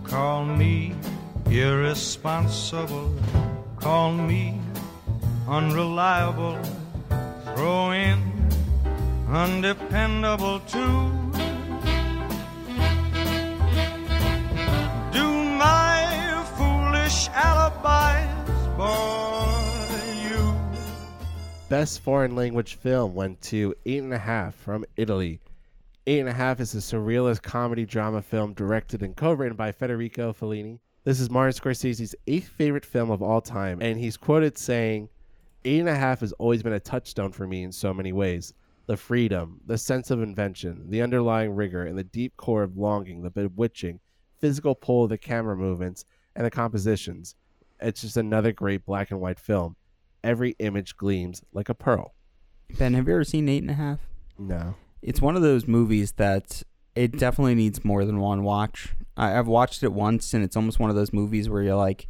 H: Call me irresponsible. Call me unreliable. Throw in undependable too. Do my foolish alibis bore you?
B: Best foreign language film went to Eight and a Half from Italy. Eight and a Half is a surrealist comedy drama film directed and co-written by Federico Fellini. This is Martin Scorsese's eighth favorite film of all time, and he's quoted saying, Eight and a Half has always been a touchstone for me in so many ways. The freedom, the sense of invention, the underlying rigor, and the deep core of longing, the bewitching, physical pull of the camera movements, and the compositions. It's just another great black and white film. Every image gleams like a pearl.
C: Ben, have you ever seen Eight and a Half?
B: No.
C: It's one of those movies that it definitely needs more than one watch. I, I've watched it once, and it's almost one of those movies where you're like,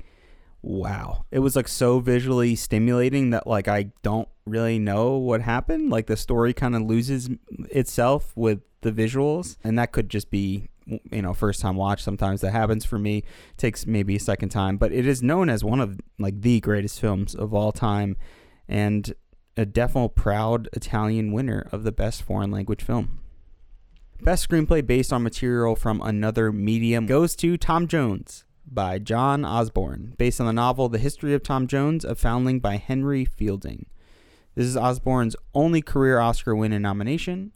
C: wow. It was like so visually stimulating that like I don't really know what happened. Like the story kind of loses itself with the visuals, and that could just be you know first time watch sometimes that happens for me takes maybe a second time but it is known as one of like the greatest films of all time and a definite proud italian winner of the best foreign language film best screenplay based on material from another medium goes to tom jones by john osborne based on the novel the history of tom jones a foundling by henry fielding this is osborne's only career oscar win and nomination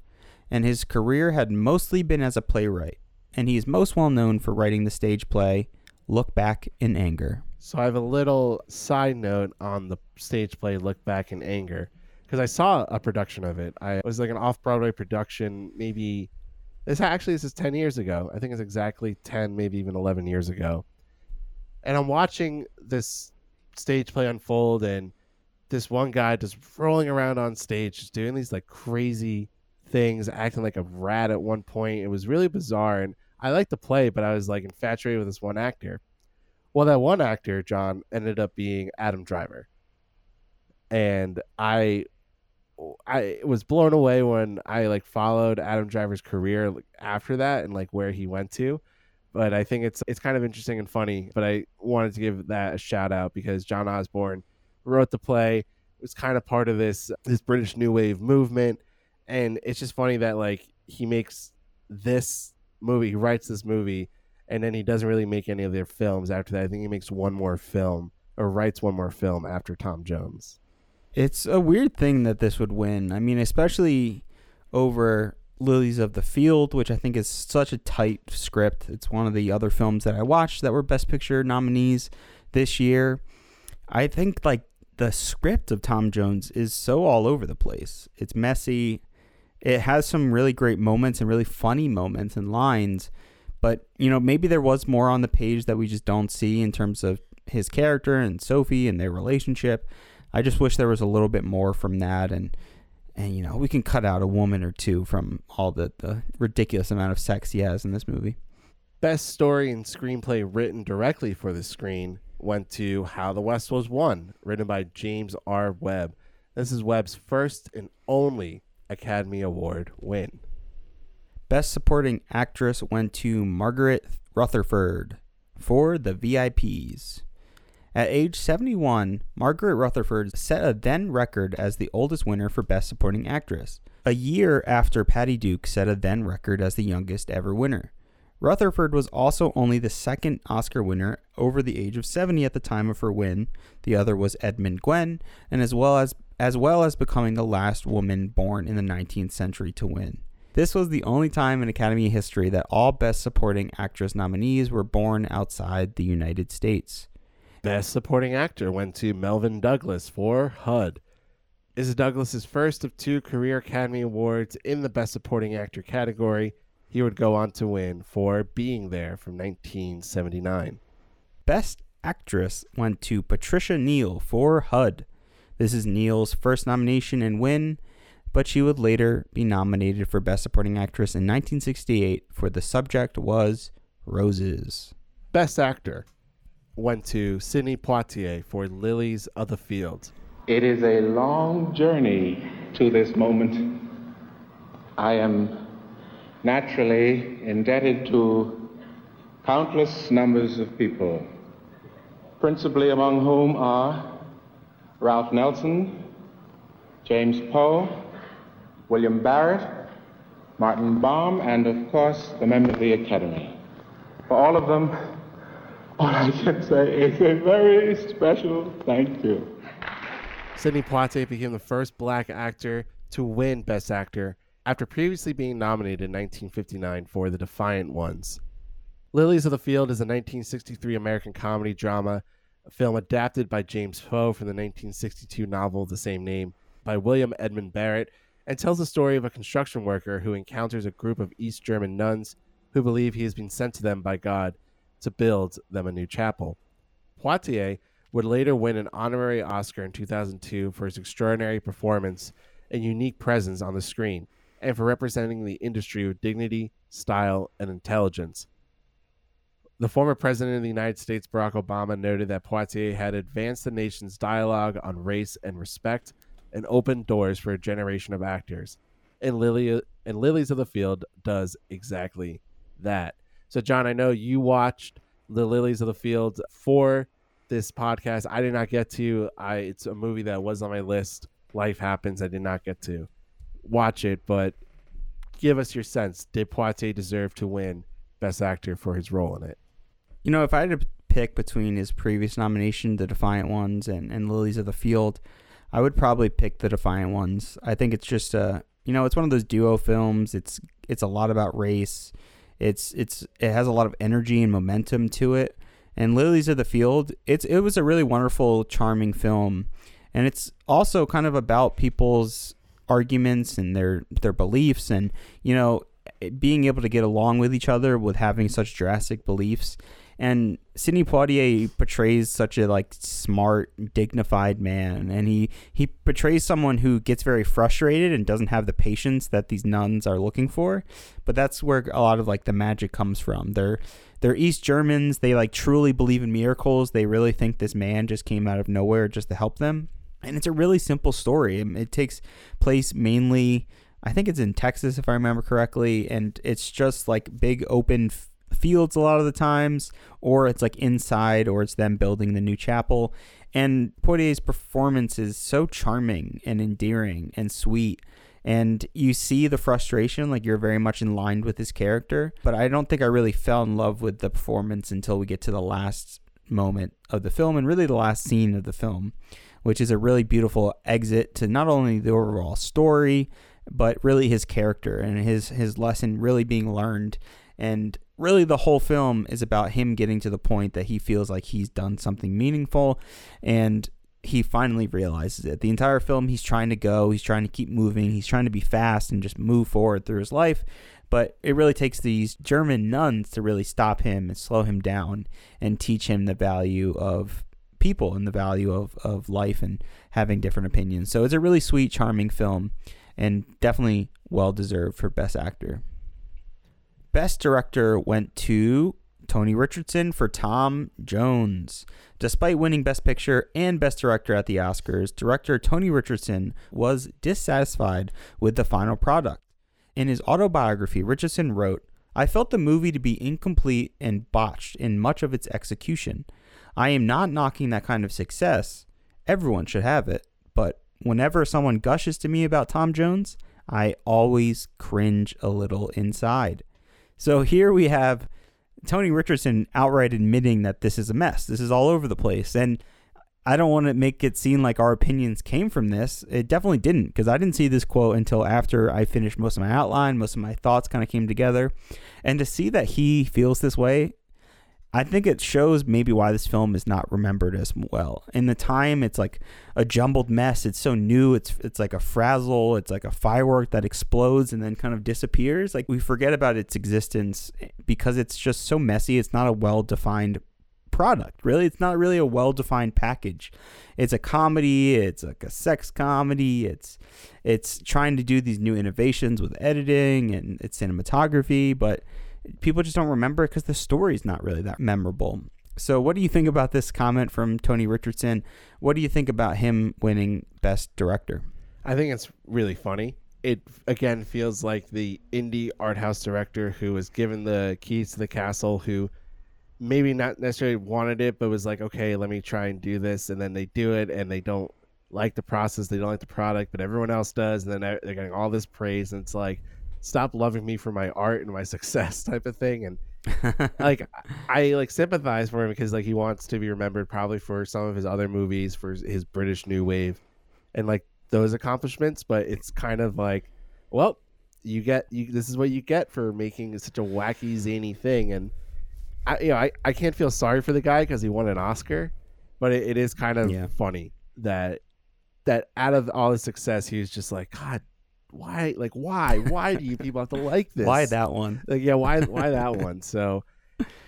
C: and his career had mostly been as a playwright and he is most well known for writing the stage play Look Back in Anger.
B: So I have a little side note on the stage play Look Back in Anger because I saw a production of it. I it was like an off-Broadway production maybe this actually this is 10 years ago. I think it's exactly 10 maybe even 11 years ago. And I'm watching this stage play unfold and this one guy just rolling around on stage just doing these like crazy things, acting like a rat at one point. It was really bizarre and I liked the play, but I was like infatuated with this one actor. Well, that one actor, John, ended up being Adam Driver, and I, I was blown away when I like followed Adam Driver's career after that and like where he went to. But I think it's it's kind of interesting and funny. But I wanted to give that a shout out because John Osborne wrote the play. It was kind of part of this this British New Wave movement, and it's just funny that like he makes this movie. He writes this movie, and then he doesn't really make any of their films after that. I think he makes one more film or writes one more film after Tom Jones.
C: It's a weird thing that this would win. I mean, especially over Lilies of the Field, which I think is such a tight script. It's one of the other films that I watched that were Best Picture nominees this year. I think like the script of Tom Jones is so all over the place. It's messy it has some really great moments and really funny moments and lines but you know maybe there was more on the page that we just don't see in terms of his character and sophie and their relationship i just wish there was a little bit more from that and and you know we can cut out a woman or two from all the, the ridiculous amount of sex he has in this movie
B: best story and screenplay written directly for the screen went to how the west was won written by james r webb this is webb's first and only Academy Award win.
C: Best Supporting Actress went to Margaret Rutherford for The VIPs. At age 71, Margaret Rutherford set a then record as the oldest winner for Best Supporting Actress, a year after Patty Duke set a then record as the youngest ever winner. Rutherford was also only the second Oscar winner over the age of 70 at the time of her win. The other was Edmund Gwenn, and as well as as well as becoming the last woman born in the 19th century to win. This was the only time in Academy history that all Best Supporting Actress nominees were born outside the United States.
B: Best Supporting Actor went to Melvyn Douglas for HUD. This is Douglas's first of two career Academy Awards in the Best Supporting Actor category. He would go on to win for Being There from 1979.
C: Best Actress went to Patricia Neal for HUD. This is Neal's first nomination and win, but she would later be nominated for Best Supporting Actress in 1968 for the subject was Roses.
B: Best Actor went to Sidney Poitier for Lilies of the Field.
I: It is a long journey to this moment. I am naturally indebted to countless numbers of people, principally among whom are Ralph Nelson, James Poe, William Barrett, Martin Baum, and of course the members of the Academy. For all of them, all I can say is a very special thank you.
B: Sidney Poitier became the first black actor to win Best Actor after previously being nominated in 1959 for The Defiant Ones. Lilies of the Field is a 1963 American comedy drama a film adapted by James Poe from the 1962 novel of the same name by William Edmund Barrett, and tells the story of a construction worker who encounters a group of East German nuns who believe he has been sent to them by God to build them a new chapel. Poitier would later win an honorary Oscar in 2002 for his extraordinary performance and unique presence on the screen, and for representing the industry with dignity, style, and intelligence. The former president of the United States, Barack Obama, noted that Poitier had advanced the nation's dialogue on race and respect and opened doors for a generation of actors. And Lily and Lilies of the Field does exactly that. So, John, I know you watched the Lilies of the Field for this podcast. I did not get to. I it's a movie that was on my list. Life happens. I did not get to watch it, but give us your sense. Did Poitier deserve to win Best Actor for his role in it?
C: You know, if I had to pick between his previous nomination, The Defiant Ones, and, and Lilies of the Field, I would probably pick The Defiant Ones. I think it's just a, you know, it's one of those duo films. It's it's a lot about race. It's it's it has a lot of energy and momentum to it. And Lilies of the Field, it's it was a really wonderful, charming film, and it's also kind of about people's arguments and their their beliefs, and you know, being able to get along with each other with having such drastic beliefs. And Sidney Poitier portrays such a like smart, dignified man, and he he portrays someone who gets very frustrated and doesn't have the patience that these nuns are looking for. But that's where a lot of like the magic comes from. They're they're East Germans. They like truly believe in miracles. They really think this man just came out of nowhere just to help them. And it's a really simple story. It takes place mainly, I think it's in Texas if I remember correctly, and it's just like big open fields a lot of the times, or it's like inside, or it's them building the new chapel. And Poitier's performance is so charming and endearing and sweet. And you see the frustration, like you're very much in line with his character. But I don't think I really fell in love with the performance until we get to the last moment of the film and really the last scene of the film, which is a really beautiful exit to not only the overall story, but really his character and his his lesson really being learned and really the whole film is about him getting to the point that he feels like he's done something meaningful and he finally realizes it. The entire film he's trying to go, he's trying to keep moving, he's trying to be fast and just move forward through his life, but it really takes these German nuns to really stop him and slow him down and teach him the value of people and the value of, of life and having different opinions. So it's a really sweet, charming film and definitely well deserved for Best Actor. Best Director went to Tony Richardson for Tom Jones. Despite winning Best Picture and Best Director at the Oscars, director Tony Richardson was dissatisfied with the final product. In his autobiography, Richardson wrote, I felt the movie to be incomplete and botched in much of its execution. I am not knocking that kind of success. Everyone should have it. But whenever someone gushes to me about Tom Jones, I always cringe a little inside. So here we have Tony Richardson outright admitting that this is a mess. This is all over the place. And I don't want to make it seem like our opinions came from this. It definitely didn't, because I didn't see this quote until after I finished most of my outline, most of my thoughts kind of came together. And to see that he feels this way I think it shows maybe why this film is not remembered as well. In the time, it's like a jumbled mess. It's so new. It's it's like a frazzle. It's like a firework that explodes and then kind of disappears. Like we forget about its existence because it's just so messy. It's not a well defined product. Really, it's not really a well defined package. It's a comedy. It's like a sex comedy. It's it's trying to do these new innovations with editing and its cinematography, but people just don't remember it because the story's not really that memorable. So, what do you think about this comment from Tony Richardson? What do you think about him winning Best Director?
B: I think it's really funny. It again feels like the indie art house director who was given the keys to the castle, who maybe not necessarily wanted it, but was like, okay, let me try and do this. And then they do it and they don't like the process, they don't like the product, but everyone else does. And then they're getting all this praise. And it's like, stop loving me for my art and my success [LAUGHS] type of thing. And [LAUGHS] like I like sympathize for him because like he wants to be remembered probably for some of his other movies for his British New Wave and like those accomplishments. But it's kind of like well you get you this is what you get for making such a wacky zany thing. And I you know I, I can't feel sorry for the guy because he won an Oscar but it, it is kind of
C: Yeah.
B: funny that that out of all his success he was just like god why like why why do you people have to like [LAUGHS] this
C: Why that one?
B: like yeah why why that one so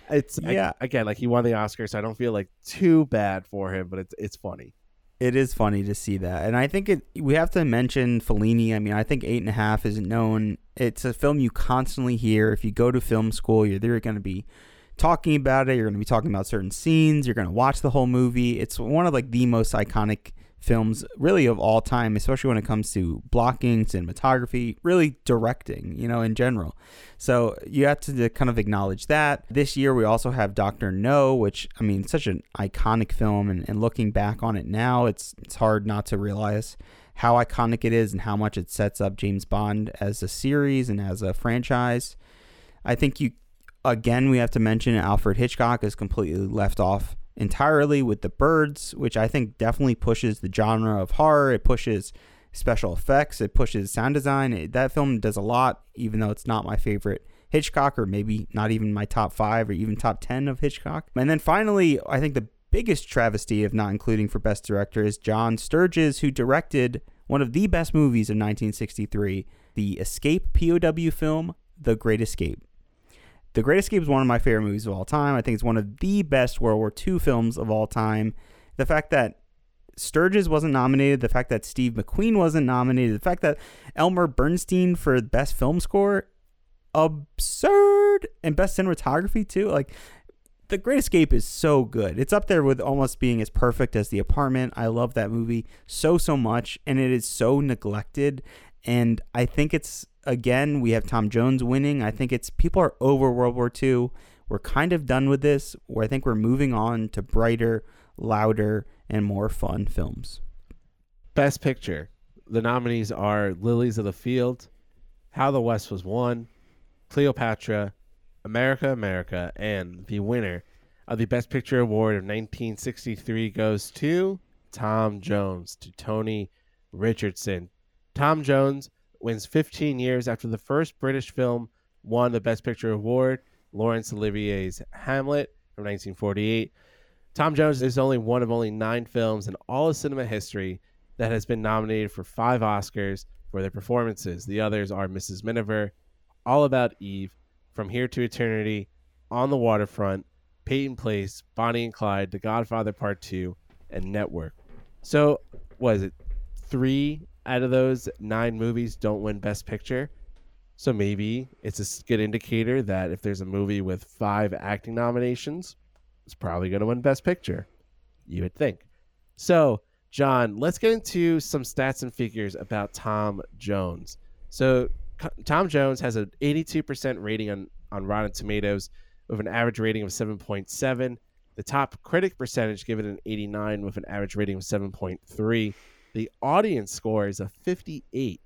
B: it's [LAUGHS] I-
C: Yeah.
B: again like he won the oscar so i don't feel like too bad for him but it's it's funny
C: It is funny to see that, and I think it. We have to mention Fellini. I mean, I think Eight and a Half isn't known. It's a film you constantly hear. If you go to film school, you're either going to be talking about it. You're going to be talking about certain scenes. You're going to watch the whole movie. It's one of like the most iconic films really of all time, especially when it comes to blocking, cinematography, really directing, you know, in general. So you have to kind of acknowledge that. This year we also have Doctor No, which I mean, such an iconic film, and, and looking back on it now, it's it's hard not to realize how iconic it is and how much it sets up James Bond as a series and as a franchise. I think you again we have to mention Alfred Hitchcock is completely left off entirely with the birds, which I think definitely pushes the genre of horror. It pushes special effects. It pushes sound design. It, that film does a lot, even though it's not my favorite Hitchcock, or maybe not even my top five or even top 10 of Hitchcock. And then finally, I think the biggest travesty of not including for Best Director is John Sturges, who directed one of the best movies of 1963, the Escape POW film, The Great Escape. The Great Escape is one of my favorite movies of all time. I think it's one of the best World War II films of all time. The fact that Sturges wasn't nominated, the fact that Steve McQueen wasn't nominated, the fact that Elmer Bernstein for best film score, absurd, and best cinematography too. Like the Great Escape is so good. It's up there with almost being as perfect as The Apartment. I love that movie so so much, and it is so neglected. And I think it's again we have Tom Jones winning. I think it's people are over World War II. We're kind of done with this. Where I think we're moving on to brighter, louder, and more fun films.
B: Best Picture. The nominees are Lilies of the Field, How the West Was Won, Cleopatra, America, America, and the winner of the Best Picture Award of 1963 goes to Tom Jones, to Tony Richardson. Tom Jones wins 15 years after the first British film won the Best Picture Award, Laurence Olivier's Hamlet from 1948. Tom Jones is only one of only nine films in all of cinema history that has been nominated for five Oscars for their performances. The others are Mrs. Miniver, All About Eve, From Here to Eternity, On the Waterfront, Peyton Place, Bonnie and Clyde, The Godfather Part 2, and Network. So, was it three out of those nine movies don't win Best Picture? So maybe it's a good indicator that if there's a movie with five acting nominations, it's probably going to win Best Picture. You would think. So, John, let's get into some stats and figures about Tom Jones. So, Tom Jones has an 82% rating on, on Rotten Tomatoes with an average rating of 7.7. The top critic percentage given an 89 with an average rating of 7.3. The audience score is a 58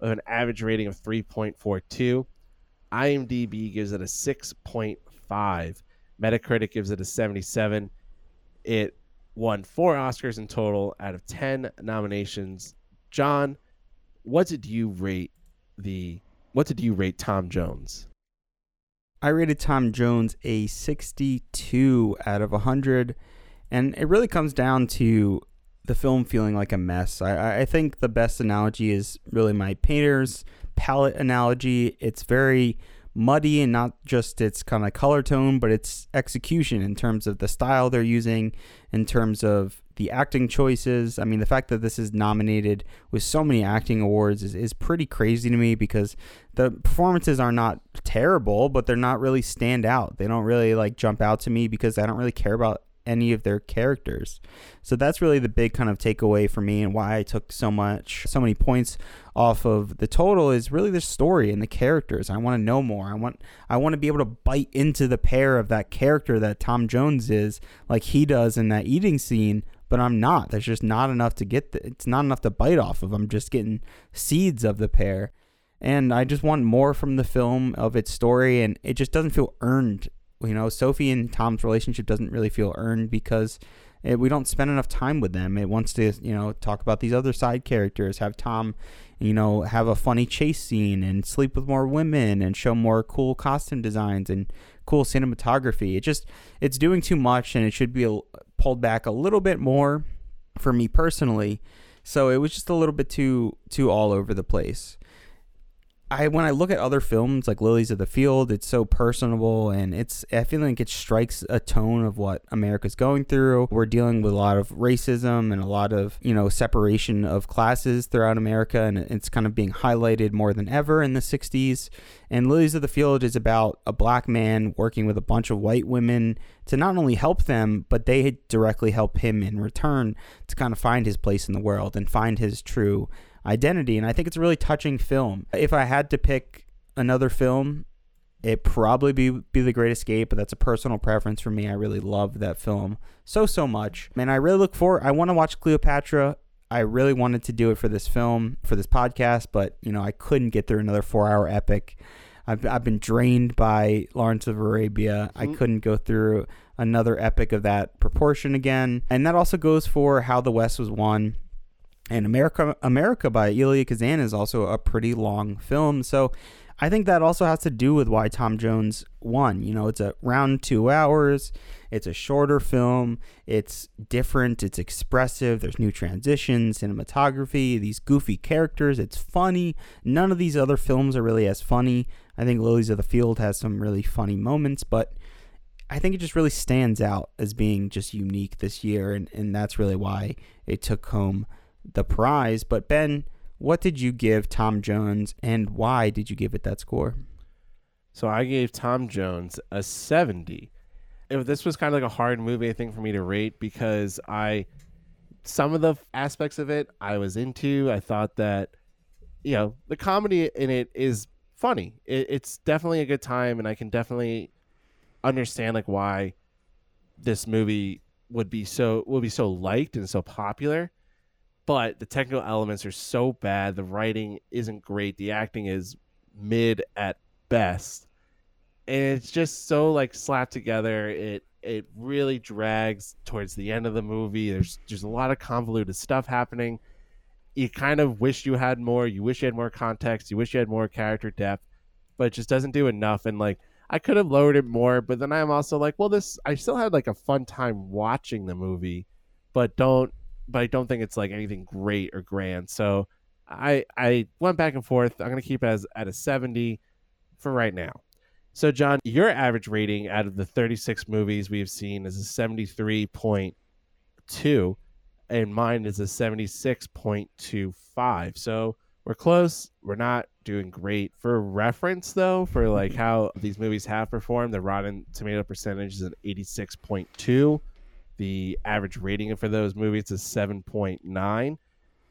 B: with an average rating of 3.42. IMDb gives it a 6.5. Metacritic gives it a 77. It won four Oscars in total out of 10 nominations. John, what did you rate the what did you rate Tom Jones?
C: I rated Tom Jones a 62 out of 100 and it really comes down to the film feeling like a mess. I, I think the best analogy is really my painter's palette analogy. It's very muddy and not just its kind of color tone, but its execution in terms of the style they're using, in terms of the acting choices. I mean, the fact that this is nominated with so many acting awards is, is pretty crazy to me because the performances are not terrible, but they're not really stand out. They don't really like jump out to me because I don't really care about any of their characters. So that's really the big kind of takeaway for me and why I took so much so many points off of the total is really the story and the characters. I want to know more. I want I want to be able to bite into the pair of that character that Tom Jones is like he does in that eating scene, but I'm not. There's just not enough to get the, it's not enough to bite off of. I'm just getting seeds of the pair And I just want more from the film of its story and it just doesn't feel earned you know, Sophie and Tom's relationship doesn't really feel earned because it, we don't spend enough time with them. It wants to, you know, talk about these other side characters, have Tom, you know, have a funny chase scene and sleep with more women and show more cool costume designs and cool cinematography. It just, it's doing too much and it should be pulled back a little bit more for me personally. So it was just a little bit too, too all over the place. I when I look at other films like Lilies of the Field, it's so personable and it's I feel like it strikes a tone of what America's going through. We're dealing with a lot of racism and a lot of, you know, separation of classes throughout America and it's kind of being highlighted more than ever in the 60s. And Lilies of the Field is about a black man working with a bunch of white women to not only help them, but they directly help him in return to kind of find his place in the world and find his true identity. And I think it's a really touching film. If I had to pick another film, it probably be be The Great Escape, but that's a personal preference for me. I really love that film so so much, and I really look forward. I want to watch Cleopatra. I really wanted to do it for this film, for this podcast, but you know I couldn't get through another four-hour epic. I've I've been drained by Lawrence of Arabia. Mm-hmm. I couldn't go through another epic of that proportion again, and that also goes for How the West Was Won and America America by Elia Kazan is also a pretty long film. So I think that also has to do with why Tom Jones won. You know, it's around two hours. It's a shorter film. It's different. It's expressive. There's new transitions, cinematography, these goofy characters. It's funny. None of these other films are really as funny. I think Lilies of the Field has some really funny moments, but I think it just really stands out as being just unique this year, and, and that's really why it took home the prize. But Ben, what did you give Tom Jones and why did you give it that score?
B: So I gave Tom Jones a 70. If this was kind of like a hard movie, I think, for me to rate because I, some of the aspects of it I was into. I thought that, you know, the comedy in it is funny. It, it's definitely a good time, and I can definitely understand like why this movie would be so would be so liked and so popular but the technical elements are so bad. The writing isn't great. The acting is mid at best, and it's just so like slapped together. It it really drags towards the end of the movie. There's there's a lot of convoluted stuff happening. You kind of wish you had more. You wish you had more context. You wish you had more character depth, but it just doesn't do enough. And like I could have lowered it more, but then I'm also like, well, this I still had like a fun time watching the movie, but don't but I don't think it's like anything great or grand. So I I went back and forth. I'm gonna keep it as at a 70 for right now. So John, your average rating out of the 36 movies we've seen is a 73.2, and mine is a 76.25. So we're close. We're not doing great. For reference, though, for like how these movies have performed, the Rotten Tomato percentage is an 86.2 the average rating for those movies is 7.9.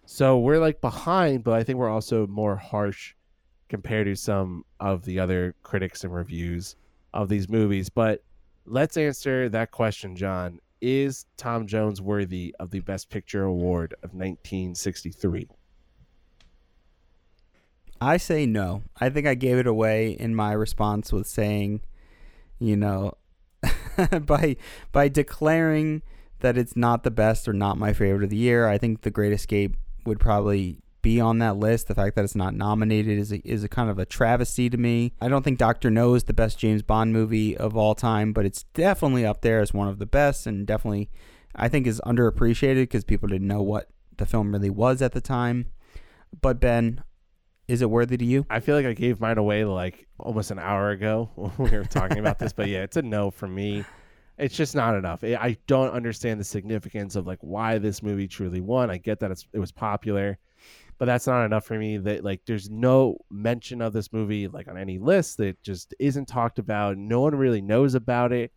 B: So we're like behind, but I think we're also more harsh compared to some of the other critics and reviews of these movies. But let's answer that question, John. Is Tom Jones worthy of the Best Picture award of 1963?
C: I say no. I think I gave it away in my response with saying, you know, [LAUGHS] by by declaring that it's not the best or not my favorite of the year. I think The Great Escape would probably be on that list. The fact that it's not nominated is a, is a kind of a travesty to me. I don't think Doctor No is the best James Bond movie of all time, but it's definitely up there as one of the best, and definitely I think is underappreciated because people didn't know what the film really was at the time. But Ben, is it worthy to you?
B: I feel like I gave mine away like almost an hour ago [LAUGHS] when we were talking about this, but yeah, it's a no for me. It's just not enough. I don't understand the significance of like why this movie truly won. I get that it was popular, but that's not enough for me. That like there's no mention of this movie like on any list that just isn't talked about. No one really knows about it,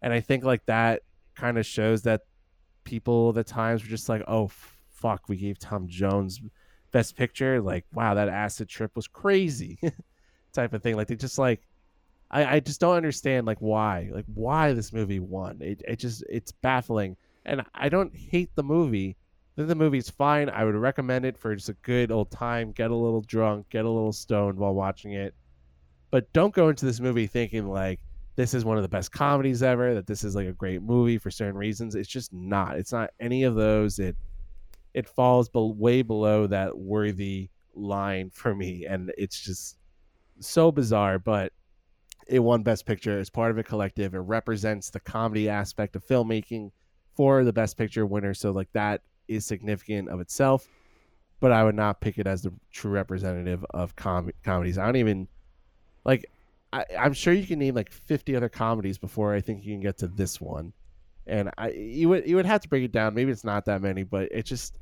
B: and I think like that kind of shows that people at times were just like, oh fuck, we gave Tom Jones Best Picture. Like, wow, that acid trip was crazy, [LAUGHS] type of thing. Like, they just like, I, I just don't understand like why, like why this movie won. It, it just it's baffling, and I don't hate the movie. The movie's fine. I would recommend it for just a good old time. Get a little drunk, get a little stoned while watching it, but don't go into this movie thinking like this is one of the best comedies ever. That this is like a great movie for certain reasons. It's just not. It's not any of those. It it falls be- way below that worthy line for me, and it's just so bizarre. But it won Best Picture as part of a collective. It represents the comedy aspect of filmmaking for the Best Picture winner. So like that is significant of itself. but I would not pick it as the true representative of com- comedies. I don't even like. I, I'm sure you can name like 50 other comedies before I think you can get to this one, and I you would you would have to break it down. Maybe it's not that many, but it just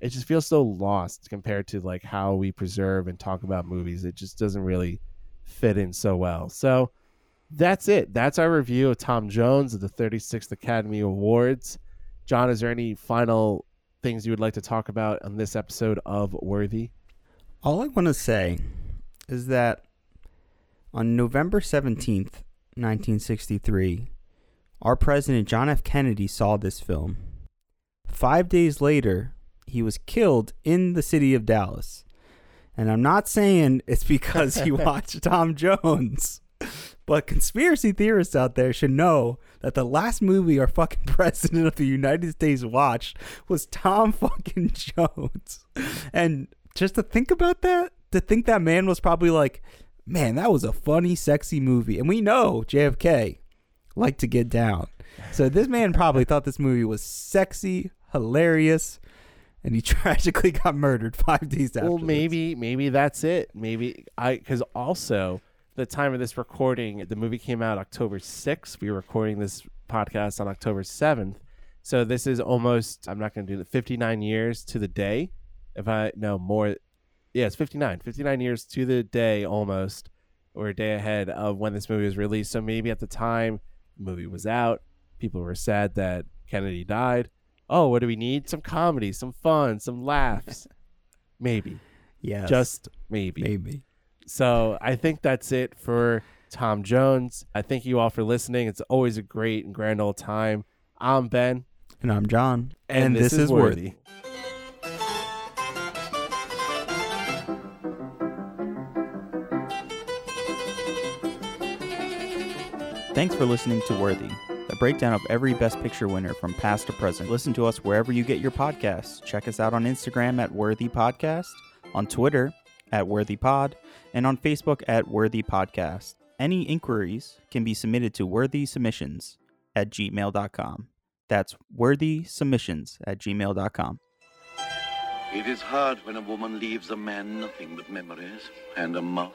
B: it just feels so lost compared to like how we preserve and talk about movies. It just doesn't really fit in so well. So that's it. That's our review of Tom Jones of the 36th Academy Awards. John, is there any final things you would like to talk about on this episode of Worthy?
C: All I want to say is that on November 17th, 1963, our president John F. Kennedy saw this film. Five days later, he was killed in the city of Dallas. And I'm not saying it's because he [LAUGHS] watched Tom Jones. But conspiracy theorists out there should know that the last movie our fucking [LAUGHS] president of the United States watched was Tom fucking [LAUGHS] Jones. And just to think about that, to think that man was probably like, man, that was a funny, sexy movie. And we know JFK liked to get down. So this man probably thought this movie was sexy, hilarious, and he [LAUGHS] tragically got murdered five days after.
B: Well, maybe maybe that's it. Maybe I because also the time of this recording, the movie came out October sixth. We were recording this podcast on October seventh, so this is almost. I'm not going to do the 59 years to the day. If I no more, yeah, it's 59. 59 years to the day almost, or a day ahead of when this movie was released. So maybe at the time the movie was out, people were sad that Kennedy died. Oh, what do we need? Some comedy, some fun, some laughs. [LAUGHS] maybe.
C: Yeah,
B: Just maybe.
C: maybe.
B: So I think that's it for Tom Jones. I thank you all for listening. It's always a great and grand old time. I'm Ben,
C: And I'm John.
B: and, this, is Worthy.
J: Thanks for listening to Worthy, breakdown of every Best Picture winner from past to present. Listen to us wherever you get your podcasts. Check us out on Instagram at Worthy Podcast, on Twitter at Worthy Pod, and on Facebook at Worthy Podcast. Any inquiries can be submitted to worthy submissions at gmail.com. That's worthy submissions at gmail.com.
K: It is hard when a woman leaves a man nothing but memories and a mouth.